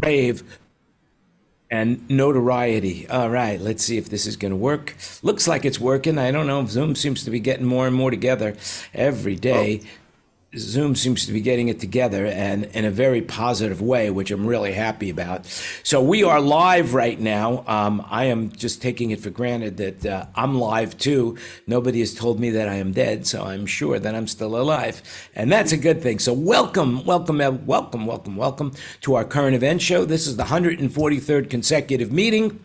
rave and notoriety. All right, let's see if this is going to work. Looks like it's working. I don't know. Zoom seems to be getting more and more together every day. Oh. Zoom seems to be getting it together and in a very positive way, which I'm really happy about. So we are live right now. Um, I am just taking it for granted that uh, I'm live too. Nobody has told me that I am dead, so I'm sure that I'm still alive, and that's a good thing. So welcome, welcome, welcome, welcome, welcome to our current event show. This is the 143rd consecutive meeting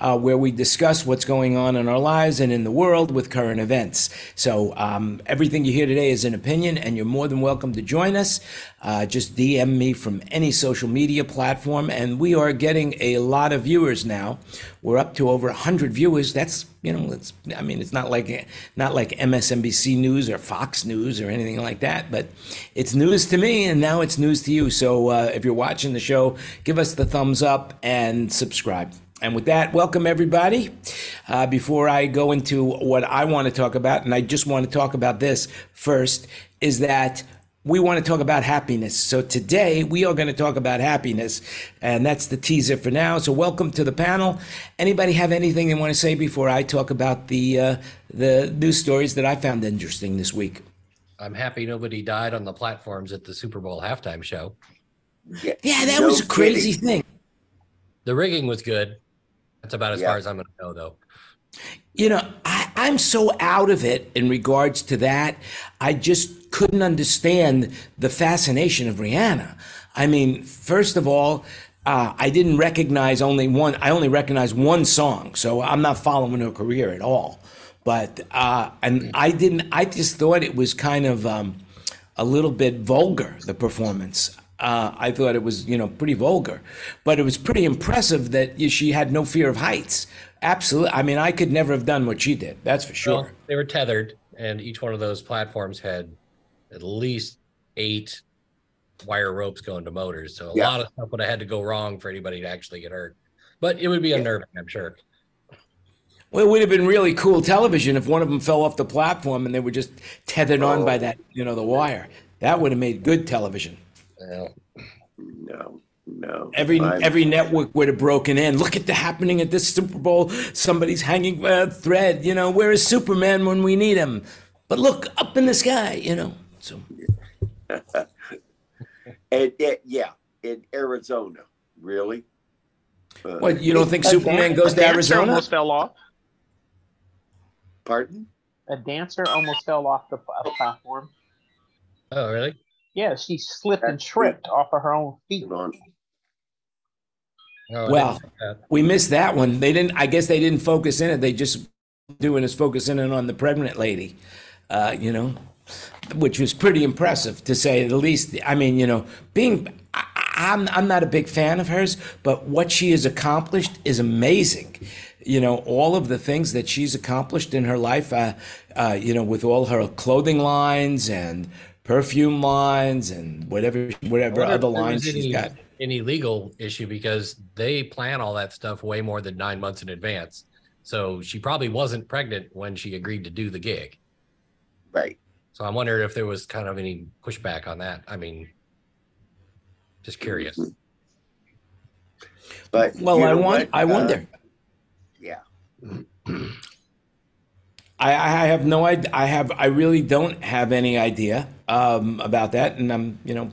uh, where we discuss what's going on in our lives and in the world with current events. So um, everything you hear today is an opinion, and you're more than than welcome to join us. Uh, just DM me from any social media platform, and we are getting a lot of viewers now. We're up to over 100 viewers. That's you know, it's I mean, it's not like not like MSNBC News or Fox News or anything like that, but it's news to me, and now it's news to you. So uh, if you're watching the show, give us the thumbs up and subscribe. And with that, welcome everybody. Uh, before I go into what I want to talk about, and I just want to talk about this first, is that we want to talk about happiness. So today we are going to talk about happiness, and that's the teaser for now. So welcome to the panel. Anybody have anything they want to say before I talk about the uh, the news stories that I found interesting this week? I'm happy nobody died on the platforms at the Super Bowl halftime show. Yeah, yeah that no was a crazy kidding. thing. The rigging was good. That's about as yeah. far as I'm going to go, though. You know, I, I'm so out of it in regards to that. I just couldn't understand the fascination of Rihanna. I mean, first of all, uh, I didn't recognize only one. I only recognized one song, so I'm not following her career at all. But uh, and I didn't. I just thought it was kind of um, a little bit vulgar. The performance. Uh, I thought it was, you know, pretty vulgar, but it was pretty impressive that she had no fear of heights. Absolutely. I mean, I could never have done what she did. That's for sure. Well, they were tethered, and each one of those platforms had at least eight wire ropes going to motors. So a yeah. lot of stuff would have had to go wrong for anybody to actually get hurt. But it would be unnerving, I'm sure. Well, it would have been really cool television if one of them fell off the platform and they were just tethered oh. on by oh. that, you know, the wire. That would have made good television. Yeah. No. No. Every I'm, every network would have broken in. Look at the happening at this Super Bowl. Somebody's hanging by a thread. You know, where is Superman when we need him? But look up in the sky. You know. So. and, and, yeah, in Arizona, really. Uh, what you don't think Superman dan- goes to Arizona? Almost fell off. Pardon? A dancer almost fell off the platform. Oh, really? Yeah, she slipped That's and tripped off of her own feet. Oh, well, we missed that one. They didn't. I guess they didn't focus in it. They just doing is focusing in on the pregnant lady. Uh, you know, which was pretty impressive to say the least. I mean, you know, being. I, I'm I'm not a big fan of hers, but what she has accomplished is amazing. You know, all of the things that she's accomplished in her life. Uh, uh, you know, with all her clothing lines and perfume lines and whatever whatever other lines she's got any legal issue because they plan all that stuff way more than nine months in advance. So she probably wasn't pregnant when she agreed to do the gig. Right. So I'm wondering if there was kind of any pushback on that. I mean, just curious. But well, I want. I wonder. Uh, yeah. I, I have no idea. I have. I really don't have any idea um, about that, and I'm. You know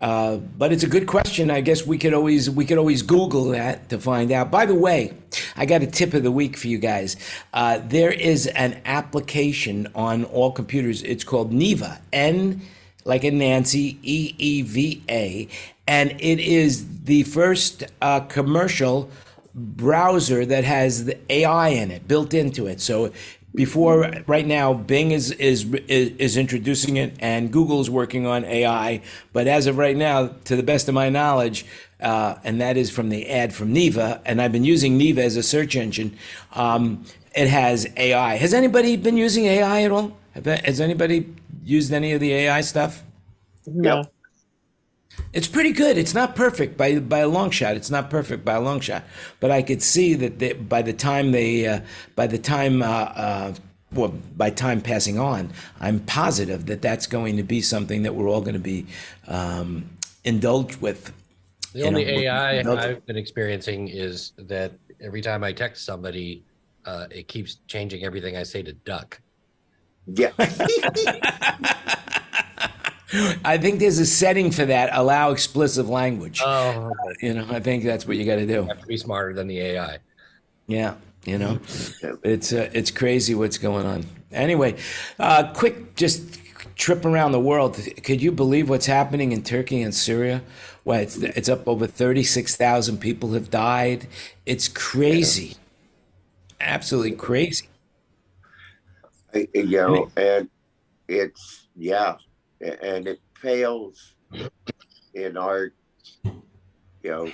uh, but it's a good question. I guess we could always we could always Google that to find out. By the way, I got a tip of the week for you guys. Uh, there is an application on all computers. It's called Neeva. N like in Nancy E E V A, and it is the first uh, commercial browser that has the AI in it built into it. So before right now bing is, is is is introducing it and google's working on ai but as of right now to the best of my knowledge uh, and that is from the ad from Neeva and I've been using Neeva as a search engine. Um, it has AI. Has anybody been using AI at all? Has anybody used any of the AI stuff? No. It's pretty good. It's not perfect by by a long shot. It's not perfect by a long shot, but I could see that they, by the time they uh, by the time uh, uh, well, by time passing on, I'm positive that that's going to be something that we're all going to be um, indulged with The only know, AI those- I've been experiencing is that every time I text somebody, uh, it keeps changing everything I say to duck. Yeah. I think there's a setting for that. Allow explicit language. Oh, you know, I think that's what you got to do. have to be smarter than the AI. Yeah, you know, it's uh, it's crazy what's going on. Anyway, uh, quick, just trip around the world. Could you believe what's happening in Turkey and Syria? Well, it's it's up over thirty six thousand people have died. It's crazy, absolutely crazy. You know, and it's yeah, a- and it fails in art, you know,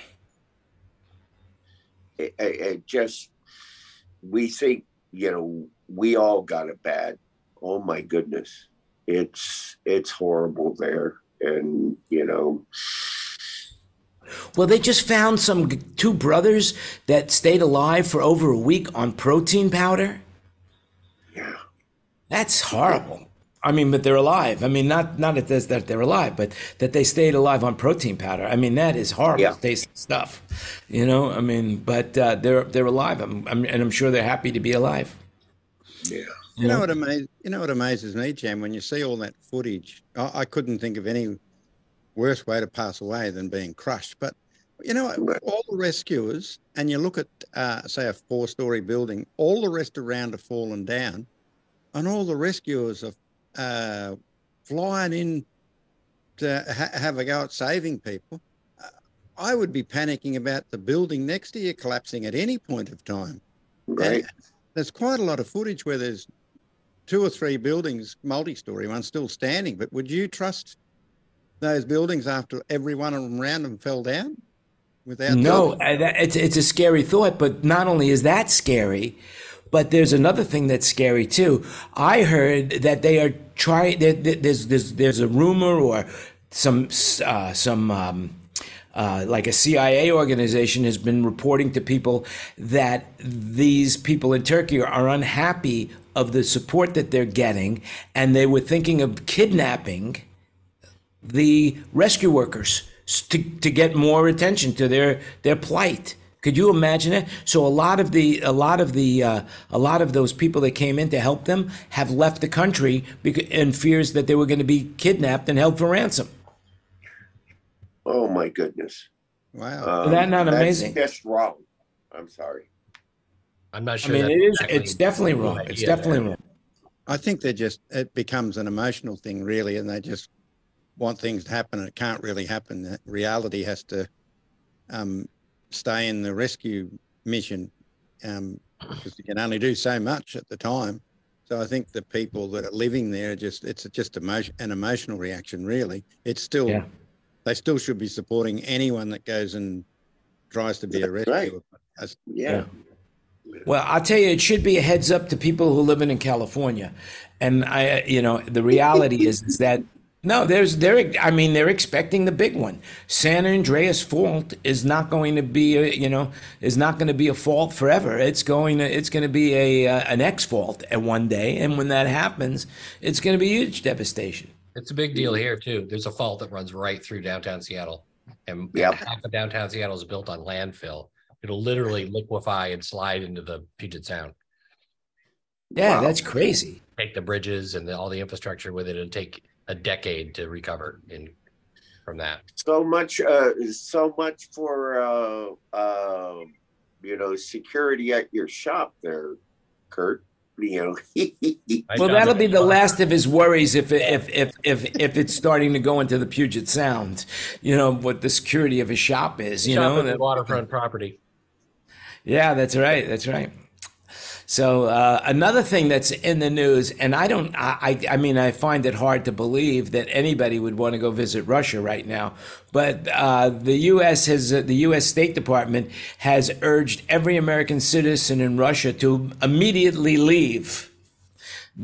it, it, just we think you know we all got it bad. Oh my goodness, it's it's horrible there, and you know, Well, they just found some two brothers that stayed alive for over a week on protein powder. yeah, That's horrible. I mean, but they're alive. I mean, not not that that's- that they're alive, but that they stayed alive on protein powder. I mean, that is horrible Yeah. tasting stuff. You know, I mean, but uh, they're they're alive. I'm, I'm, and I'm sure they're happy to be alive. yeah, You know what amazes you know what amazes me, Jan, when you see all that footage. I, I couldn't think of any worse way to pass away than being crushed. But you know, all the rescuers, and you look at uh, say a four-story building, all the rest around have fallen down, and all the rescuers are uh, flying in to ha- have a go at saving people. Uh, I would be panicking about the building next to you collapsing at any point of time. right. And there's quite a lot of footage where there's two or three buildings, multi-story ones, still standing. But would you trust those buildings after every one of them around them fell down? Without No, building? uh, that- it's it's a scary thought. But not only is that scary, but there's another thing that's scary too. I heard that they are trying. There, there- there's there's there's a rumor or some uh, some. Um, uh, like a CIA organization has been reporting to people that these people in Turkey are unhappy of the support that they're getting, and they were thinking of kidnapping the rescue workers to, to get more attention to their their plight. Could you imagine it? So a lot of the a lot of the uh, a lot of those people that came in to help them have left the country because, in fears that they were going to be kidnapped and held for ransom. Oh my goodness. wow. Um, that not that's amazing? Just wrong. I'm sorry. I'm not sure. I mean, it is. exactly It's definitely wrong. idea It's there. definitely wrong. I think they're just it becomes an emotional thing really, and they just want things to happen, and it can't really happen. Reality has to um, stay in the rescue mission um, because you can only do so much at the time. So I think the people that are living there are just it's just emotion, an emotional reaction. Really, it's still Yeah. they still should be supporting anyone that goes and tries to be a That's right. rescuer. As- Yeah. Well, I'll tell you, it should be a heads up to people who live in California, and I, you know, the reality is, is that no, there's they're, I mean, they're expecting the big one. San Andreas fault is not going to be, a, you know, is not going to be a fault forever. It's going to, it's going to be a uh, an X fault at one day, and when that happens, it's going to be huge devastation. It's a big deal here too. There's a fault that runs right through downtown Seattle, and Yep. half of downtown Seattle is built on landfill. It'll literally liquefy and slide into the Puget Sound. Yeah, Wow. that's crazy. Take the bridges and the, all the infrastructure with it. It'll take a decade to recover in from that. So much, uh, so much for, uh, uh, you know, security at your shop there, Kurt. You know, Well, that'll be the last of his worries if if if if if it's starting to go into the Puget Sound. You know what the security of his shop is. You Shop know the waterfront property. Yeah, that's right. That's right. So uh, another thing that's in the news, and I don't, I, I mean, I find it hard to believe that anybody would want to go visit Russia right now. But uh, the U.S. has, uh, the U.S. State Department has urged every American citizen in Russia to immediately leave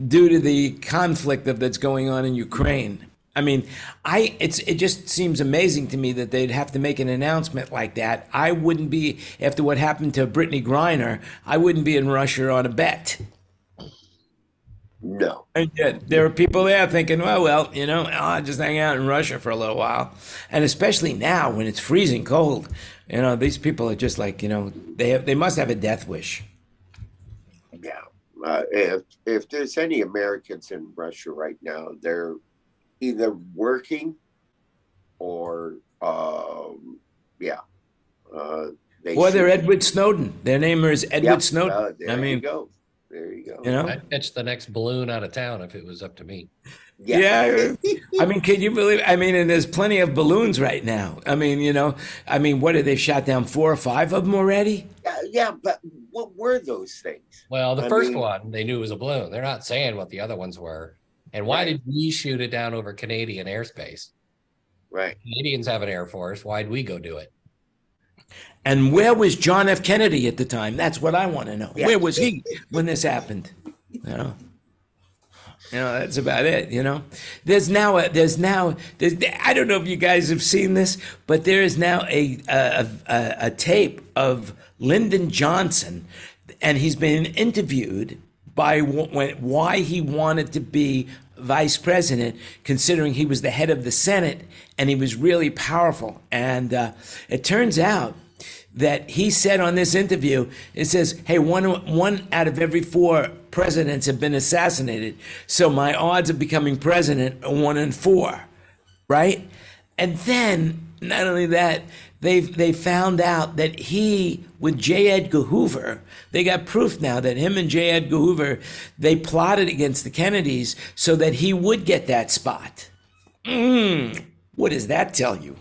due to the conflict that, that's going on in Ukraine. I mean, I it's it just seems amazing to me that they'd have to make an announcement like that. I wouldn't be after what happened to Brittney Griner. I wouldn't be in Russia on a bet. No. And yet there are people there thinking, well, well, you know, I'll just hang out in Russia for a little while. And especially now when it's freezing cold, you know, these people are just like, you know, they have, they must have a death wish. Yeah. Uh, if if there's any Americans in Russia right now, they're either working or um, yeah. Uh, they Or they're should- Edward Snowden. Their name is Edward Yep, Snowden. uh, there I you mean, go. There you go. you know, I'd catch the next balloon out of town if it was up to me. Yeah. I mean, can you believe? I mean, and there's plenty of balloons right now. I mean, you know, I mean, what did they shot down four or five of them already? yeah, yeah, but what were those things? Well, the I first mean- one they knew it was a balloon. They're not saying what the other ones were. And why Right. did we shoot it down over Canadian airspace? Right. Canadians have an air force. Why'd we go do it? And where was John F. Kennedy at the time? That's what I want to know. Yeah. Where was he when this happened? You know, you know that's about it. You know, there's now a there's now there's, I don't know if you guys have seen this, but there is now a a, a, a tape of Lyndon Johnson, and he's been interviewed by why he wanted to be vice president, considering he was the head of the Senate and he was really powerful. And uh, it turns out that he said on this interview, it says, "Hey, one one out of every four presidents have been assassinated, so my odds of becoming president are one in four, right?" And then not only that, they they found out that he with J. Edgar Hoover, they got proof now that him and J. Edgar Hoover they plotted against the Kennedys so that he would get that spot. Mm, what does that tell you?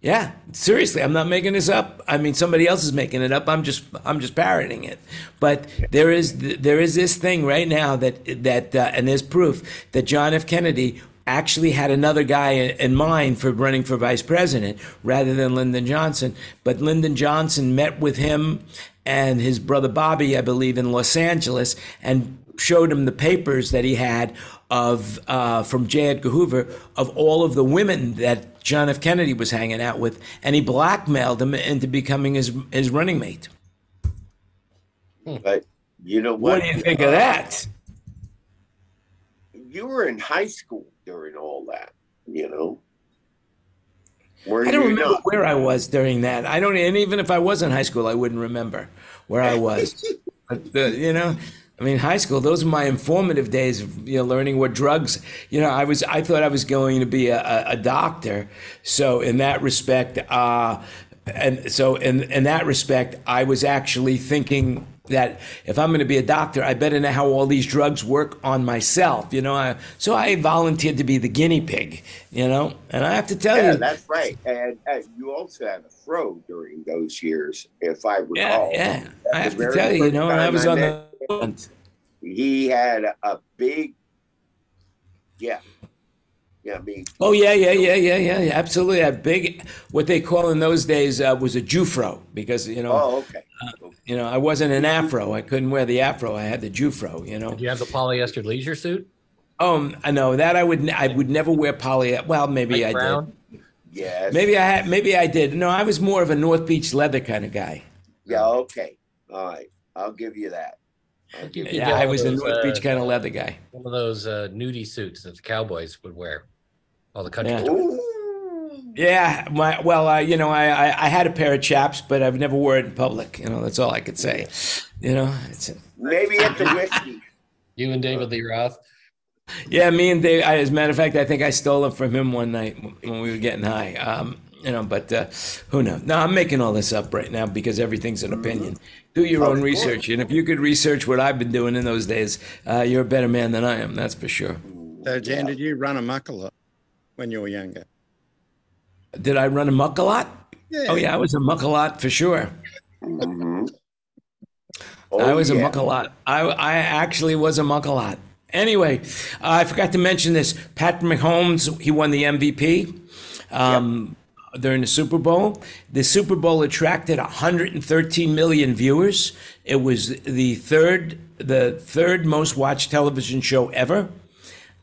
Yeah, seriously, I'm not making this up. I mean, somebody else is making it up. I'm just, I'm just parroting it. But there is, there is this thing right now that that, uh, and there's proof that John F. Kennedy actually had another guy in mind for running for vice president rather than Lyndon Johnson. But Lyndon Johnson met with him and his brother Bobby, I believe, in Los Angeles, and showed him the papers that he had of uh, from J. Edgar Hoover of all of the women that John F. Kennedy was hanging out with, and he blackmailed him into becoming his his running mate. But you know What what? do you think of that? You were in high school during all that, you know. Were I don't you remember not? where I was during that. I don't, and even if I was in high school, I wouldn't remember where I was. but uh, you know, I mean, high school. Those are my informative days of you know learning what drugs. You know, I was I thought I was going to be a, a, a doctor. So in that respect, uh, and so in in that respect, I was actually thinking that if I'm going to be a doctor, I better know how all these drugs work on myself. You know, I, so I volunteered to be the guinea pig. You know, and I have to tell Yeah, you, that's right. And, and you also had a throw during those years, if I recall. yeah. That's I have to tell you, you know, when I was I on the him. He had a big, yeah, yeah. I Oh yeah, yeah, yeah, yeah, yeah, yeah, absolutely. A big, what they call in those days uh, was a Jufro because you know, oh, okay. you know, I wasn't an afro. I couldn't wear the afro. I had the Jufro. You know. Do you have the polyester leisure suit? Um, I know that I would. n- I would never wear poly. Well, maybe Light I brown? did. Yes. Maybe I had. Maybe I did. No, I was more of a North Beach leather kind of guy. Yeah. Okay. All right. I'll give you that. I'll give you Yeah, I was of the those, North uh, Beach kind of leather guy. One of those uh, nudie suits that the cowboys would wear. All the country Yeah. that. stores. Yeah, my, well, uh, you know, I, I I had a pair of chaps, but I've never wore it in public. You know, that's all I could say. You know, it's, Maybe at the whiskey. You and David Lee Roth. Yeah, me and Dave. I, as a matter of fact, I think I stole it from him one night when we were getting high. Um, you know, but uh, who knows? No, I'm making all this up right now because everything's an opinion. Do your Of own research, and if you could research what I've been doing in those days, uh, you're a better man than I am. That's for sure. So, Jan, Yeah. did you run amok a lot when you were younger? Did I run a muck a lot? Yeah. Oh yeah, I was a muck a lot for sure. Mhm. I Oh, was a muck a lot. I, I actually was a muck a lot. Anyway, uh, I forgot to mention this. Patrick Mahomes, he won the MVP um, during the Super Bowl. The Super Bowl attracted 113 million viewers. It was the third, the third most watched television show ever.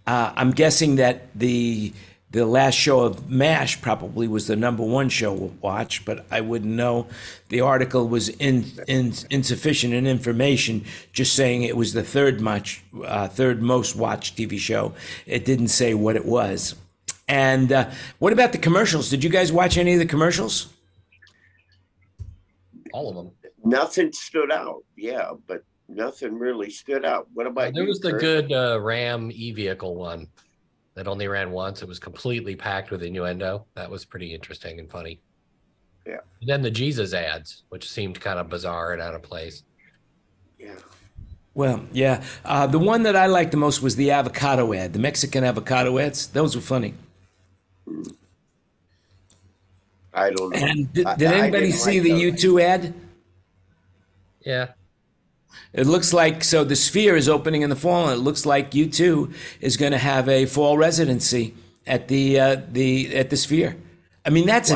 Uh, I'm guessing that the the last show of MASH probably was the number one show to watch, but I wouldn't know. The article was in, in, insufficient in information, just saying it was the third much, uh, third most watched TV show. It didn't say what it was. And uh, what about the commercials? Did you guys watch any of the commercials? All of them. Nothing stood out. Yeah, but nothing really stood out. What about There you, was the Kurt? good uh, Ram e vehicle one that only ran once. It was completely packed with innuendo. That was pretty interesting and funny. Yeah. And then the Jesus ads, which seemed kind of bizarre and out of place. Yeah. Well, yeah. Uh, the one that I liked the most was the avocado ad, the Mexican avocado ads. Those were funny. I don't know. And did, did I anybody didn't see like the those. U2 ad? Yeah. It looks like so the Sphere is opening in the fall, and it looks like U2 is going to have a fall residency at the uh, the at the Sphere. I mean, that's a-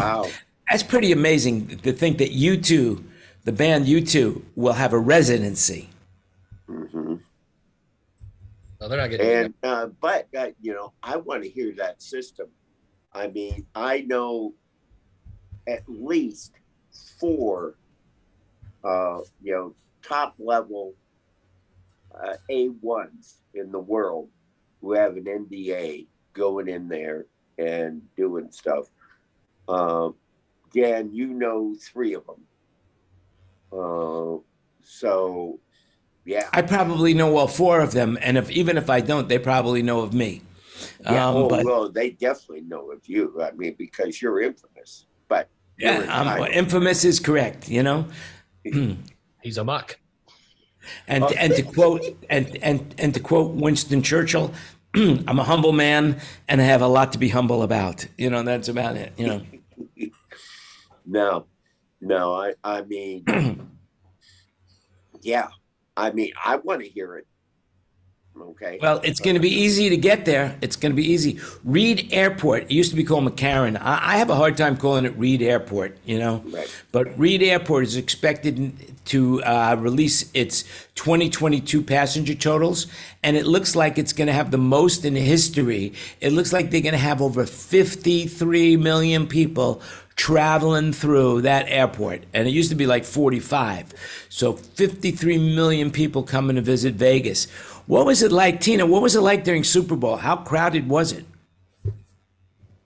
that's pretty amazing to think that U2, the band U2, will have a residency. hmm No, they're not getting. And uh, but uh, you know, I want to hear that system. I mean, I know at least four, uh, you know, top level uh, A ones in the world who have an NDA going in there and doing stuff. Um, Dan, you know three of them. Uh, so, yeah. I probably know all four of them, and if even if I don't, they probably know of me. Yeah, Um, oh, but well, they definitely know of you. I mean, because you're infamous. But yeah, infamous is correct. You know. He's a muck. And Oh. and to quote and and and to quote Winston Churchill, I'm a humble man and I have a lot to be humble about. You know, that's about it. You know. no, no, I, I mean, yeah, I mean, I want to hear it. Okay. Well, it's going to be easy to get there. It's going to be easy. Reid Airport. It used to be called McCarran. I, I have a hard time calling it Reid Airport. You know. Right. But Reid Airport is expected to uh, release its 2022 passenger totals, and it looks like it's going to have the most in history. It looks like they're going to have over 53 million people traveling through that airport, and it used to be like 45. So 53 million people coming to visit Vegas. What was it like, Tina? What was it like during Super Bowl? How crowded was it?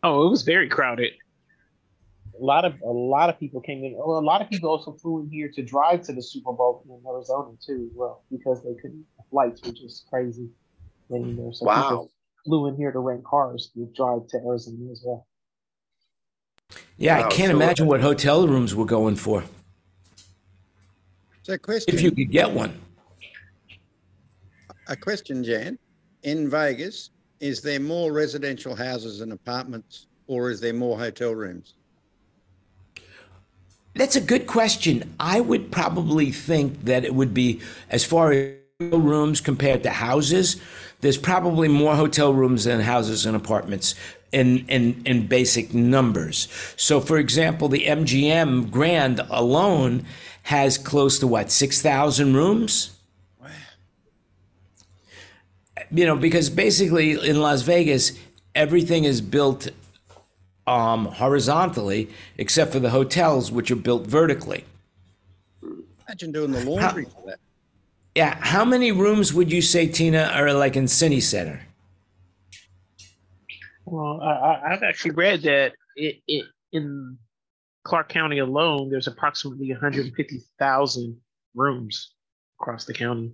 Oh, it was very crowded. A lot of a lot of people came in. A lot of people also flew in here to drive to the Super Bowl in Arizona too. as Well, because they couldn't flights were just crazy. And, you know, so Wow. people flew in here to rent cars to drive to Arizona as well. Yeah, Wow, I can't so- imagine what uh, hotel rooms were going for So, question. if you could get one. a question, Jan. In Vegas, is there more residential houses and apartments, or is there more hotel rooms? That's a good question. I would probably think that it would be as far as rooms compared to houses. There's probably more hotel rooms than houses and apartments in in in basic numbers. So, for example, the MGM Grand alone has close to what six thousand rooms. You know, because basically in Las Vegas, everything is built um, horizontally, except for the hotels, which are built vertically. Imagine doing the laundry for that. Yeah, how many rooms would you say, Tina, are like in City Center? Well, I, I, I've actually read that it, it in Clark County alone, there's approximately 150,000 rooms across the county.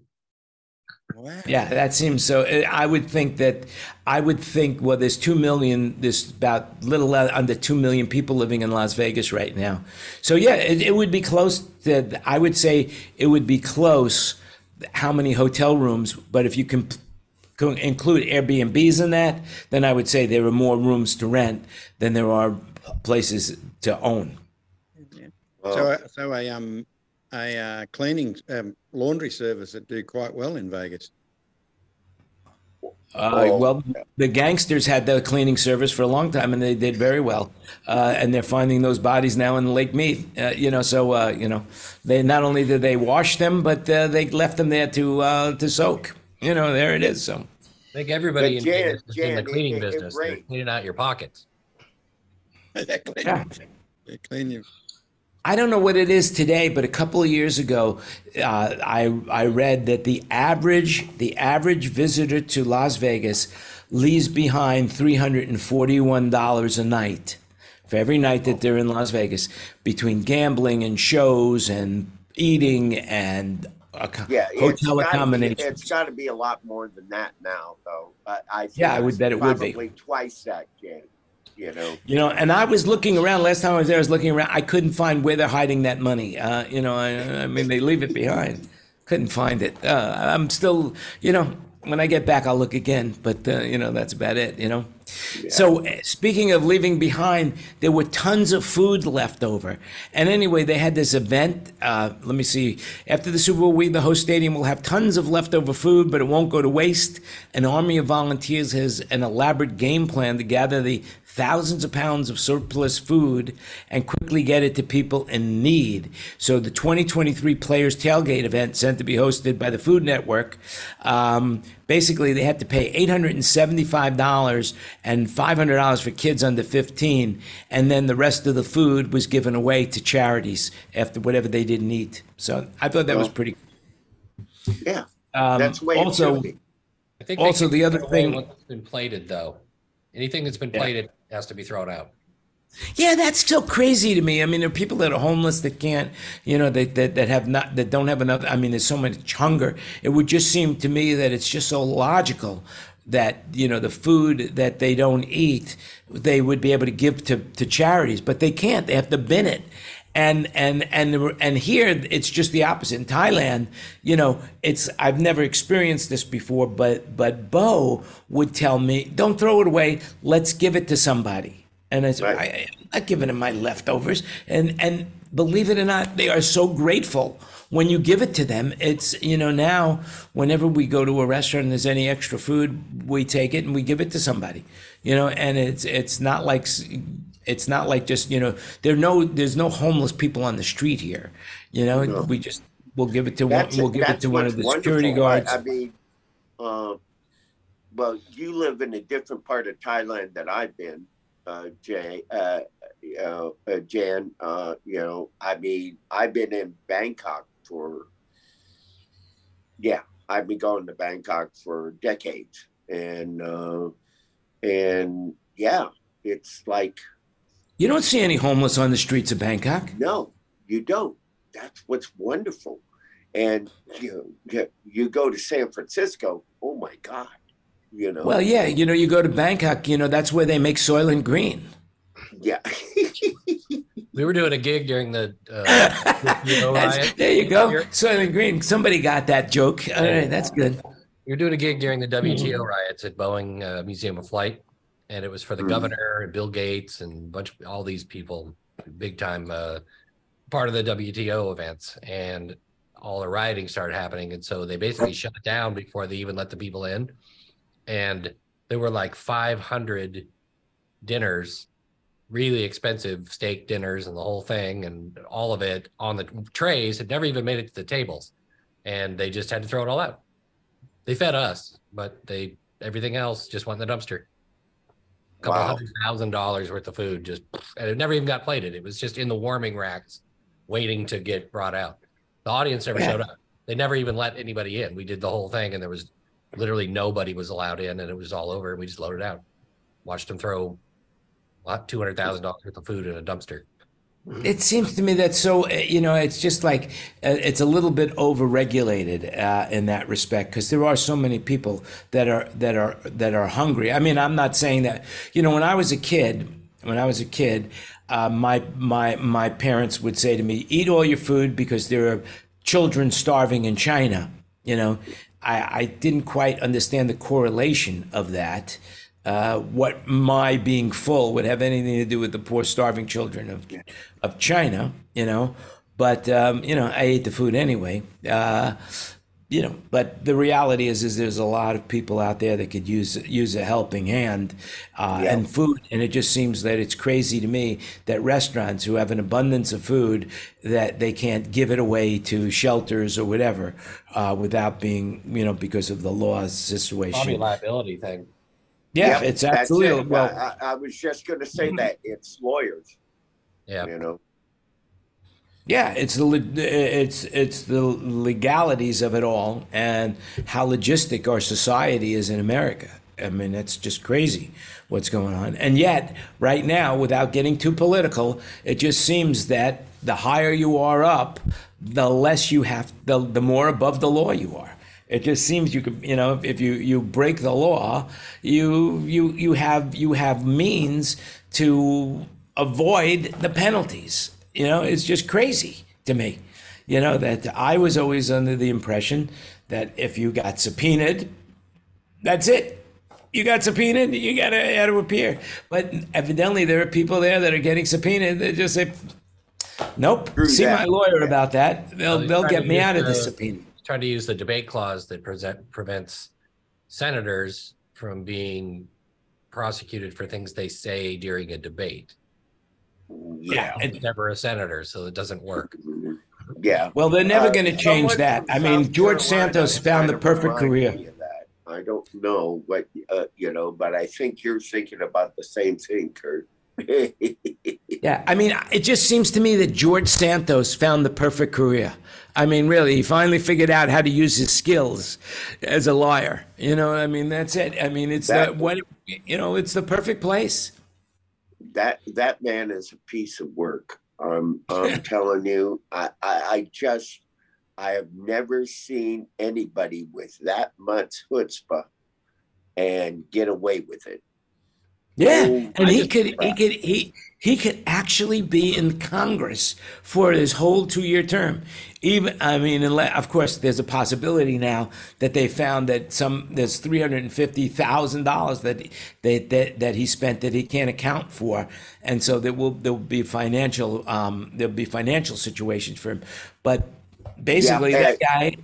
Wow. Yeah, that seems so. uh, I would think that I would think well, there's two million. There's about little under two million people living in Las Vegas right now. So yeah, it, it would be close. To, I would say it would be close. How many hotel rooms? But if you can co- include Airbnbs in that, then I would say there are more rooms to rent than there are places to own. So, a- so a um a uh, cleaning um, laundry service that do quite well in Vegas. Uh, well, the gangsters had the cleaning service for a long time, and they did very well. Uh, and they're finding those bodies now in Lake Mead. Uh, you know, so uh, you know, they not only did they wash them, but uh, they left them there to uh, to soak. You know, there it is. So, I think everybody But in, Jan- business is in the Jan, it- cleaning it- it business. They're rained. cleaning out your pockets. They clean, Yeah. they clean you. I don't know what it is today, but a couple of years ago, uh, I I read that the average the average visitor to Las Vegas leaves behind three hundred and forty one dollars a night for every night that they're in Las Vegas between gambling and shows and eating and acco- Yeah, it's hotel gotta be-. It's got to be a lot more than that now, though. I, I think Yeah, I would bet it would be. Probably twice that, Jan. You know, You know, and I was looking around last time I was there. I was looking around. I couldn't find where they're hiding that money. Uh, you know, I, I mean, they leave it behind. Couldn't find it. Uh, I'm still, you know, when I get back, I'll look again. But uh, you know, that's about it. You know. So uh, speaking of leaving behind, there were tons of food left over. And anyway, they had this event. Uh, let me see. After the Super Bowl, we, the host stadium, will have tons of leftover food, but it won't go to waste. An army of volunteers has an elaborate game plan to gather the thousands of pounds of surplus food and quickly get it to people in need. So the 2023 Players Tailgate event, sent to be hosted by the Food Network, um, basically they had to pay $875 and $500 for kids under 15, and then the rest of the food was given away to charities after whatever they didn't eat. So I thought that was Well, pretty. yeah, Um, that's way also, it should be. I think Also, the other thing- what's been plated though. Anything that's been Yeah. plated has to be thrown out. Yeah, that's so crazy to me. I mean, there are people that are homeless that can't, you know, that, that, that have not, that don't have enough. I mean, there's so much hunger. It would just seem to me that it's just so logical that, you know, the food that they don't eat, they would be able to give to, to charities, but they can't. They have to bin it. And, and, and, and here it's just the opposite. In Thailand, you know, it's, I've never experienced this before, but, but Bo would tell me, don't throw it away. Let's give it to somebody. And I said, Right. I, I'm not giving them my leftovers. And and believe it or not, they are so grateful when you give it to them. It's you know now whenever we go to a restaurant and there's any extra food, we take it and we give it to somebody. You know, and it's it's not like it's not like just you know there no there's no homeless people on the street here. You know, No. we just we'll give it to one That's, we'll give it that's to one of the security wonderful. I- guards. I, mean, uh, well, you live in a different part of Thailand that I've been, uh, Jay, uh, uh, uh, Jan. Uh, you know, I mean, I've been in Bangkok for, yeah, I've been going to Bangkok for decades, and uh, and yeah, it's like you don't see any homeless on the streets of Bangkok. no, you don't. That's what's wonderful. And you you, you go to San Francisco. Oh my God, you know. Well, yeah, you know, you go to Bangkok, you know, that's where they make Soylent Green. yeah. We were doing a gig during the uh, you know, there you go. You're- Soylent Green. Somebody got that joke. All right, that's good. We were doing a gig during the WTO riots at Boeing uh, Museum of Flight, and it was for the Mhm. governor and Bill Gates and a bunch of all these people, big time uh, part of the WTO events, and all the rioting started happening, and so they basically shut it down before they even let the people in, and there were like 500 dinners really expensive steak dinners and the whole thing and all of it on the trays had never even made it to the tables. And they just had to throw it all out. They fed us but they everything else just went in the dumpster. A couple Wow. hundred thousand dollars worth of food just and it never even got plated. It was just in the warming racks waiting to get brought out. The audience never showed up. They never even let anybody in. We did the whole thing and there was literally nobody was allowed in and it was all over and we just loaded out watched them throw two hundred thousand dollars worth of food in a dumpster. It seems to me that so, uh, you know, it's just like uh, it's a little bit overregulated uh, in that respect because there are so many people that are that are that are hungry. I mean, I'm not saying that. You know, when I was a kid, when I was a kid, uh, my my my parents would say to me, "Eat all your food because there are children starving in China." You know, I, I didn't quite understand the correlation of that. Uh, what my being full would have anything to do with the poor starving children of of China, you know. But um, you know, I ate the food anyway. Uh, you know, but the reality is, is there's a lot of people out there that could use use a helping hand uh, Yeah. and food, and it just seems that it's crazy to me that restaurants who have an abundance of food that they can't give it away to shelters or whatever uh, without being, you know, because of the laws Probably situation. liability thing. Yeah, Yep, it's that's absolutely it. well. I, I, I was just going to say that it's lawyers. Yeah. You know. Yeah, it's the it's it's the legalities of it all and how logistic our society is in America. I mean, it's just crazy what's going on. And yet, right now, without getting too political, it just seems that the higher you are up, the less you have, the the more above the law you are. It just seems you could, you know, if you you break the law, you you you have you have means to avoid the penalties. You know, it's just crazy to me. You know that I was always under the impression that if you got subpoenaed, that's it. You got subpoenaed, you got to, had to appear. But evidently, there are people there that are getting subpoenaed that just say, "Nope, Screw see that. my lawyer about that. They'll Well, they'll get me use out of the the- subpoena." Trying to use the debate clause that present, prevents senators from being prosecuted for things they say during a debate. Yeah. and- It's never a senator, so it doesn't work. Yeah. Well, they're never Uh, going to change that. I mean, South George Carolina Santos found the perfect career. that. I don't know what uh, you know, but I think you're thinking about the same thing, Kurt. Yeah, I mean, it just seems to me that George Santos found the perfect career. I mean, really, he finally figured out how to use his skills as a lawyer. You know, I mean, that's it. I mean, it's That- the when you know, it's the perfect place. That that man is a piece of work. Um, I'm telling you, I, I I just I have never seen anybody with that much chutzpah and get away with it. Yeah, Oh, and he could, he could, he he could actually be in Congress for his whole two-year term. Even, I mean, of course, there's a possibility now that they found that some there's three hundred and fifty thousand dollars that that that that he spent that he can't account for, and so there will there will be financial um, there'll be financial situations for him. But basically, Yeah, that guy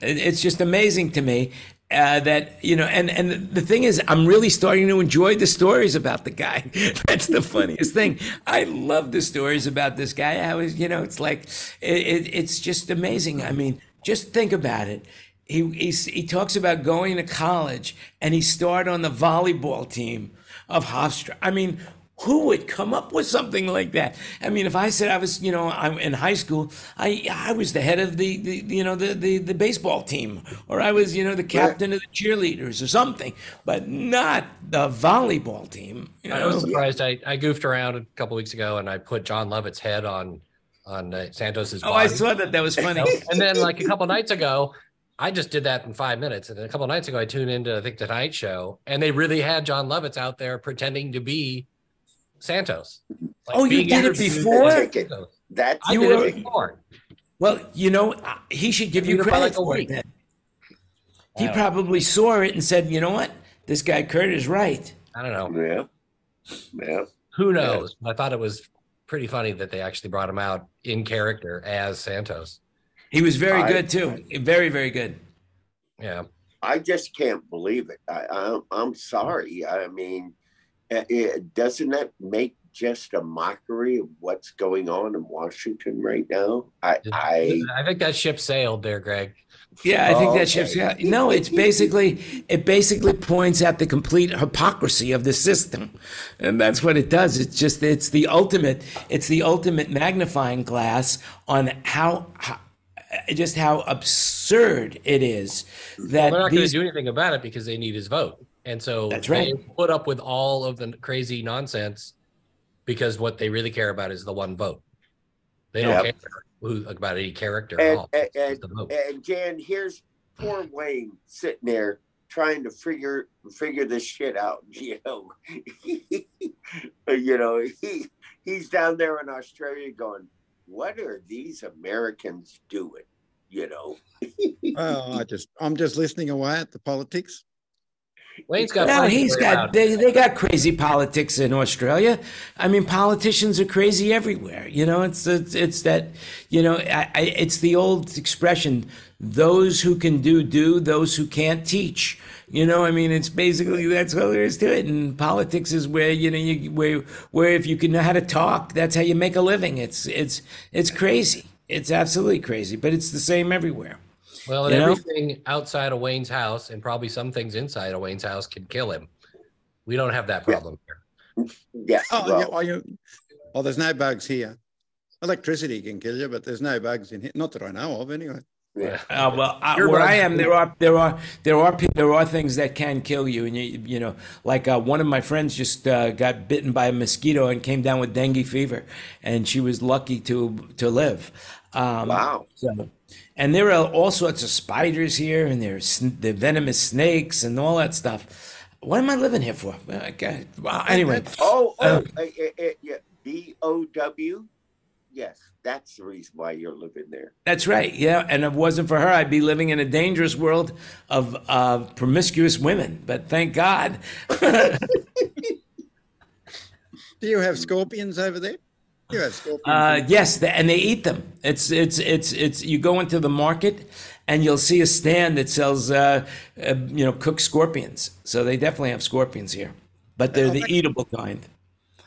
it's just amazing to me uh, that you know and and the thing is i'm really starting to enjoy the stories about the guy. That's the funniest thing. I love the stories about this guy. I was you know it's like it, it, it's just amazing. I mean just think about it. He, he's, he talks about going to college and he started on the volleyball team of hofstra. I mean who would come up with something like that? I mean, if I said I was, you know, I'm in high school, I I was the head of the, the you know, the, the the baseball team, or I was, you know, the captain of the cheerleaders or something, but not the volleyball team. You I was surprised. I, I goofed around a couple weeks ago and I put Jon Lovitz's head on on uh, Santos's Oh, I saw that. That was funny. and then like a couple nights ago, I just did that in five minutes. And then a couple nights ago, I tuned into I think the Tonight Show, and they really had Jon Lovitz out there pretending to be Santos. Like Oh, you did it before? as Santos. That's I You did were- it before. Well, you know, uh, he should give you Did it by credit like for it. week. Then. He Wow. probably saw it and said, "You know what? This guy Kurt is right." I don't know. yeah, yeah. Who knows? I thought it was pretty funny that they actually brought him out in character as Santos. He was very I- good too. Very, very good. Yeah. I just can't believe it. I, I I'm sorry. I mean, it, it, doesn't that make just a mockery of what's going on in Washington right now? I I I think that ship sailed there, Greg. Yeah, I think Oh, that shifts. okay. Yeah, no, it's basically it basically points out the complete hypocrisy of the system, and that's what it does. It's just it's the ultimate it's the ultimate magnifying glass on how, how just how absurd it is Well, that they're not going to do anything about it because they need his vote. And so That's they right. put up with all of the crazy nonsense because what they really care about is the one vote. They don't Yep. care who, about any character at and all. and, and, and Jan, here's poor Wayne sitting there trying to figure figure this shit out. You know, you know he he's down there in Australia going, "What are these Americans doing?" You know. Well, I just I'm just listening away at the politics. Wayne's got. No, he's got they, they got crazy politics in Australia. I mean, politicians are crazy everywhere. You know, it's it's, it's that you know, I, I, it's the old expression: those who can do do, those who can't teach. You know, I mean, it's basically that's all there is to it. And politics is where you know you where where if you can know how to talk, that's how you make a living. It's it's it's crazy. It's absolutely crazy, but it's the same everywhere. Well, and You know? everything outside of Wayne's house, and probably some things inside of Wayne's house, can kill him. We don't have that Yeah. problem here. Yeah. Oh, well, yeah, well, you, well, there's no bugs here. Electricity can kill you, but there's no bugs in here. Not that I know of, anyway. yeah. Uh, well, uh, Your where I am, there are there are there are there are things that can kill you, and you you know, like uh, one of my friends just uh, got bitten by a mosquito and came down with dengue fever, and she was lucky to to live. Um, Wow. So, and there are all sorts of spiders here, and there's the venomous snakes and all that stuff. What am I living here for? Okay. Well, anyway, Oh, oh, Uh, uh, uh, uh, yeah. B O W. Yes, that's the reason why you're living there. that's right. Yeah, and if it wasn't for her, I'd be living in a dangerous world of uh, promiscuous women. But thank God. Do you have scorpions over there? Scorpions. Uh, yes, and they eat them. It's it's it's it's. You go into the market, and you'll see a stand that sells, uh, uh, you know, cooked scorpions. So they definitely have scorpions here, but they're Oh, the that- eatable kind.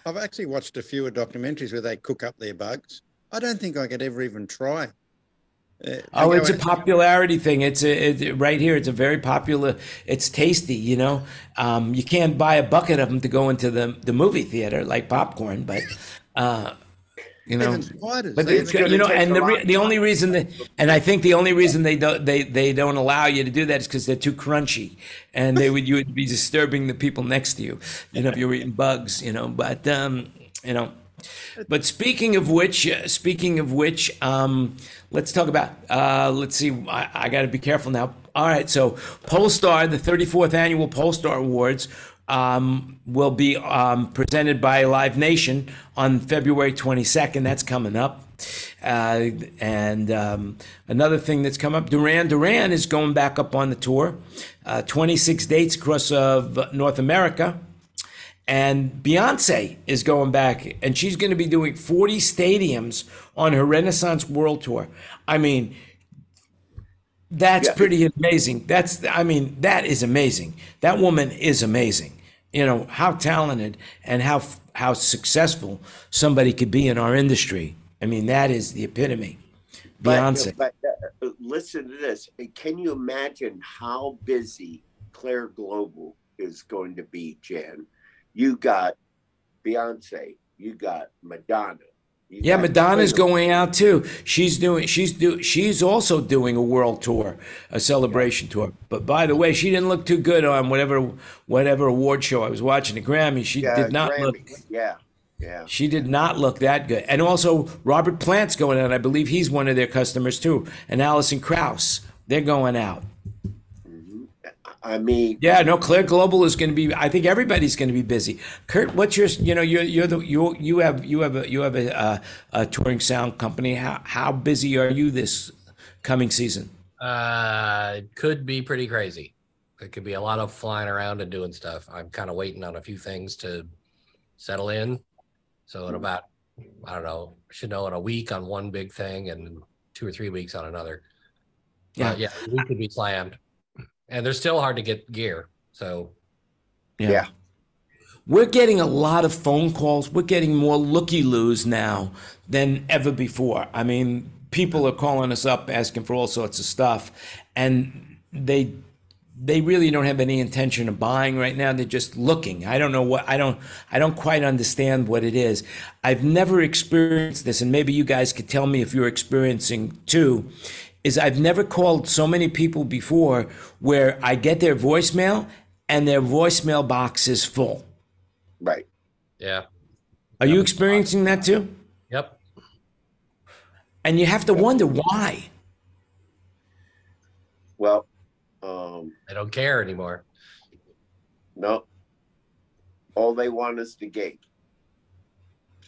I've actually watched a few documentaries where they cook up their bugs. I don't think I could ever even try. Uh, Oh, it's a popularity thing. It's a it, right here. It's a very popular. It's tasty. You know, um, you can't buy a bucket of them to go into the the movie theater like popcorn, but uh, you know. spiders. But it's you know, and the re- the only reason that, and I think the only reason they don't they they don't allow you to do that is because they're too crunchy, and they would you would be disturbing the people next to you, you know, if you were eating bugs, you know. But um, you know, but speaking of which, uh, speaking of which, um, let's talk about. Uh, let's see. I, I got to be careful now. All right. So, Pollstar, the 34th annual Pollstar Awards, um, will be um, presented by Live Nation on February 22nd. That's coming up. Uh, and um, another thing that's come up, Duran Duran is going back up on the tour. Uh, 26 dates across of North America. And Beyonce is going back, and she's going to be doing 40 stadiums on her Renaissance World Tour. I mean, that's Yeah. pretty amazing. That's, I mean, that is amazing. That woman is amazing. You know how talented and how how successful somebody could be in our industry. I mean, that is the epitome. But, Beyonce. but uh, listen to this. Can you imagine how busy Clair Global is going to be, Jen? You got Beyonce, you got Madonna. You Yeah, Madonna's going out too. She's doing. She's do. She's also doing a world tour, a celebration tour. But by the way, she didn't look too good on whatever whatever award show I was watching. The Grammy. She Yeah, did not look. Yeah, yeah. She did not look that good. And also, Robert Plant's going out. I believe he's one of their customers too. And Alison Krauss, they're going out. I mean, Yeah, no, Clair Global is going to be. I think everybody's going to be busy. Kurt, what's your? You know, you're you're the you you have you have a you have a, uh, a touring sound company. How how busy are you this coming season? Uh, it could be pretty crazy. It could be a lot of flying around and doing stuff. I'm kind of waiting on a few things to settle in. So in about, I don't know, should know in a week on one big thing and two or three weeks on another. Yeah. yeah, yeah, we could be slammed, and they're still hard to get gear. So Yeah. We're getting a lot of phone calls. We're getting more looky loos now than ever before. I mean, people are calling us up asking for all sorts of stuff, and they they really don't have any intention of buying right now. They're just looking. I don't know what I don't I don't quite understand what it is. I've never experienced this, and maybe you guys could tell me if you're experiencing too. Is I've never called so many people before where I get their voicemail and their voicemail box is full. Right. yeah, Are you experiencing that too? yep. And you have to wonder why. Well, um, They don't care anymore. no. All they want is the gate.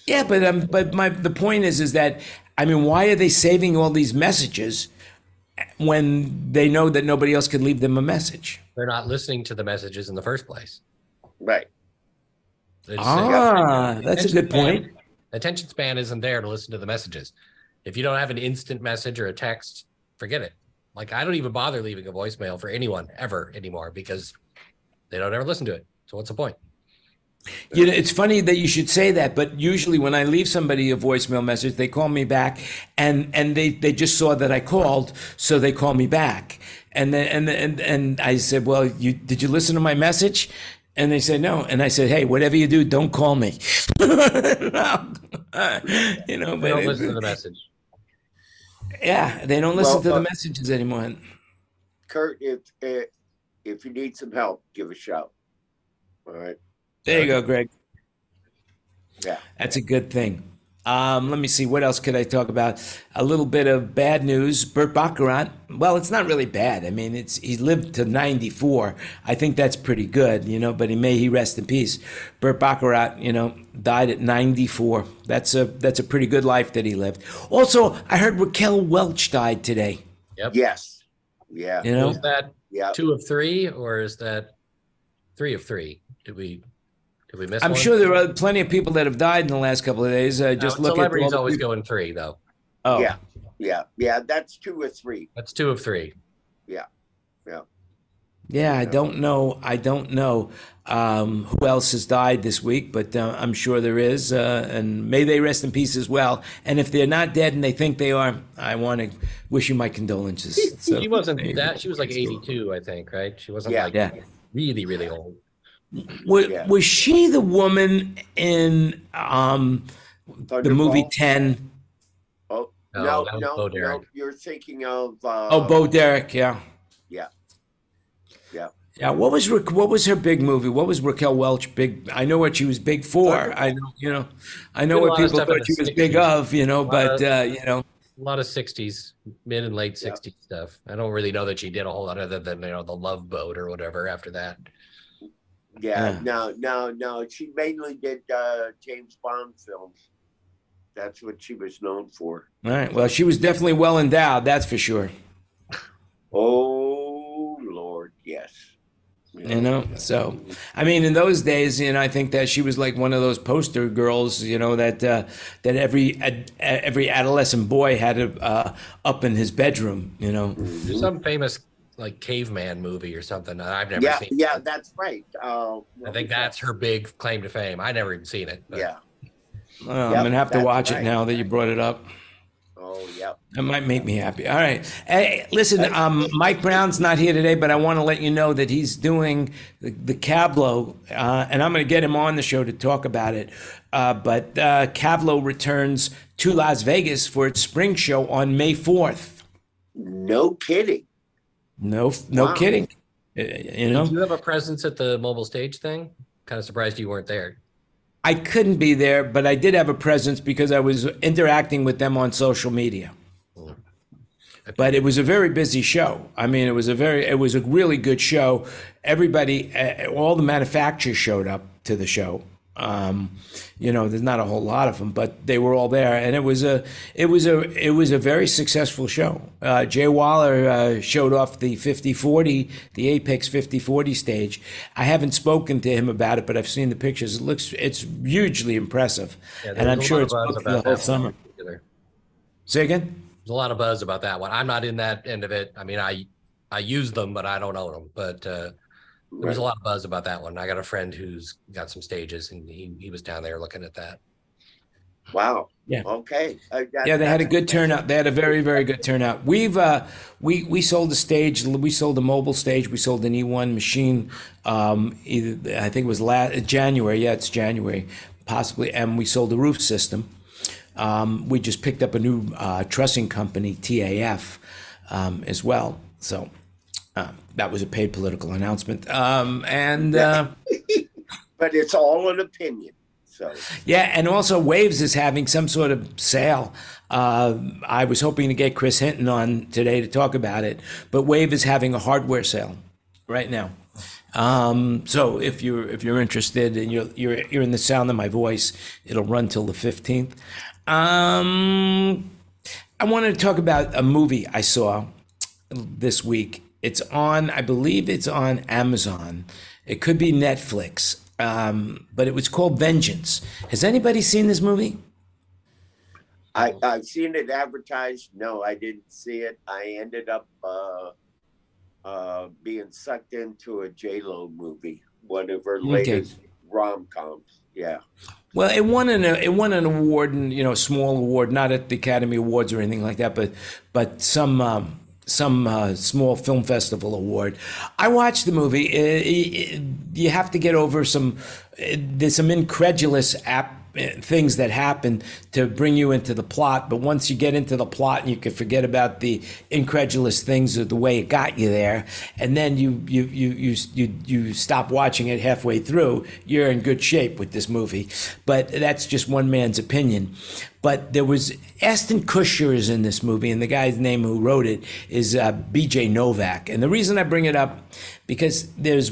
Yeah, but um, but my the point is is that I mean, why are they saving all these messages when they know that nobody else could leave them a message. They're not listening to the messages in the first place. Right. It's, Ah, that's a good span- point. Attention span isn't there to listen to the messages. If you don't have an instant message or a text, forget it. Like I don't even bother leaving a voicemail for anyone ever anymore because they don't ever listen to it. So what's the point? You know, it's funny that you should say that, but usually when I leave somebody a voicemail message, they call me back, and and they they just saw that I called, so they call me back, and then and and and I said, well, you did you listen to my message? And they said no, and I said, hey, whatever you do, don't call me. you know, They don't listen to the message. yeah, they don't listen Well, to the uh, messages anymore. Kurt, if if if you need some help, give a shout. All right. There you go, Greg. Yeah. That's a good thing. Um, let me see. What else could I talk about? A little bit of bad news. Burt Bacharach. Well, it's not really bad. I mean, it's he lived to 94. I think that's pretty good, you know. But he may he rest in peace. Burt Bacharach, you know, died at 94. That's a that's a pretty good life that he lived. Also, I heard Raquel Welch died today. Yep. Yes. Yeah. You know, Is that Yeah. two of three or is that three of three? Did we did we miss I'm one? sure there are plenty of people that have died in the last couple of days. Uh, No, just look at celebrities all the always going three though. Oh, Yeah. Yeah. Yeah. That's two or three. That's two of three. Yeah, Yeah. Yeah. I don't know. I don't know um, who else has died this week, but uh, I'm sure there is. Uh, and may they rest in peace as well. And if they're not dead and they think they are, I want to wish you my condolences. So, she wasn't that. She was like 82, I think, right? She wasn't Yeah. like Yeah. really, really old. Was, Yeah. was she the woman in um, the movie Thunderball? 10? Oh No, no, no, no, Derek. You're thinking of. Uh, Oh, Bo Derek, yeah. Yeah. Yeah. Yeah, what was Ra- what was her big movie? What was Raquel Welch big? I know what she was big for. I know, you know, I know what people thought she was big of, you know, but of- uh, you know, A lot of 60s, mid and late Yeah. 60s stuff. I don't really know that she did a whole lot other than, you know, the Love Boat or whatever after that. Yeah, Yeah. no, no, no. She mainly did uh, James Bond films. That's what she was known for. All right. Well, she was definitely well endowed, that's for sure. Oh Lord, yes. You know, so I mean, in those days, you know, I think that she was like one of those poster girls, you know, that uh, that every ad, every adolescent boy had a, uh, up in his bedroom, you know. Some famous like caveman movie or something that I've never Yeah, seen. yeah, that's right. Uh, I think that's her big claim to fame. I never even seen it. but Yeah. Well, I'm gonna have to watch right. it now that you brought it up. Oh, yeah. That might make me happy. All right. Hey, listen, um, Mike Brown's not here today, but I want to let you know that he's doing the, the Cavlo, uh, and I'm going to get him on the show to talk about it. Uh, but uh, Cavlo returns to Las Vegas for its spring show on May 4th. No kidding. No, no Wow. kidding. Uh, You know, Did you have a presence at the mobile stage thing? Kind of surprised you weren't there. I couldn't be there, but I did have a presence because I was interacting with them on social media. But it was a very busy show. I mean, it was a very, it was a really good show. Everybody, uh, all the manufacturers showed up to the show. Um, you know, there's not a whole lot of them, but they were all there, and it was a, it was a, it was a very successful show. Uh, Jay Waller uh, showed off the 50-40, the Apex 50-40 stage. I haven't spoken to him about it, but I've seen the pictures. It looks, it's hugely impressive, Yeah, and I'm sure it's booked the whole summer. Say again. There's a lot of buzz about that one. I'm not in that end of it. I mean, I I use them, but I don't own them. But uh, there was a lot of buzz about that one. I got a friend who's got some stages, and he, he was down there looking at that. Wow. Yeah. Okay. Uh, Yeah, they had a good turnout. They had a very, very good turnout. We've uh, we we sold a stage. We sold a mobile stage. We sold an E1 machine. Um, either I think it was last January. Yeah, it's January, possibly. And we sold a roof system. Um, we just picked up a new uh, trussing company, TAF, um, as well. So uh, that was a paid political announcement. Um, and. Uh, But it's all an opinion. So, Yeah, and also Waves is having some sort of sale. Uh, I was hoping to get Chris Hinton on today to talk about it, but Wave is having a hardware sale right now. Um, so if you're if you're interested and you're you're you're in the sound of my voice, it'll run till the fifteenth. Um, I wanted to talk about a movie I saw this week. It's on, I believe it's on Amazon. It could be Netflix, um, but it was called Vengeance. Has anybody seen this movie? I, I've seen it advertised. No, I didn't see it. I ended up uh, uh, being sucked into a J Lo movie, one of her latest rom coms. Yeah. Well, it won an it won an award, and you know, a small award, not at the Academy Awards or anything like that, but but some um, some uh, small film festival award. I watched the movie. It, it, you have to get over some. There's some incredulous app things that happen to bring you into the plot. But once you get into the plot, and you can forget about the incredulous things of the way it got you there, and then you you you you you, you stop watching it halfway through, you're in good shape with this movie. But that's just one man's opinion. But there was Ashton Kutcher is in this movie, and the guy's name who wrote it is uh, B.J. Novak. And the reason I bring it up because there's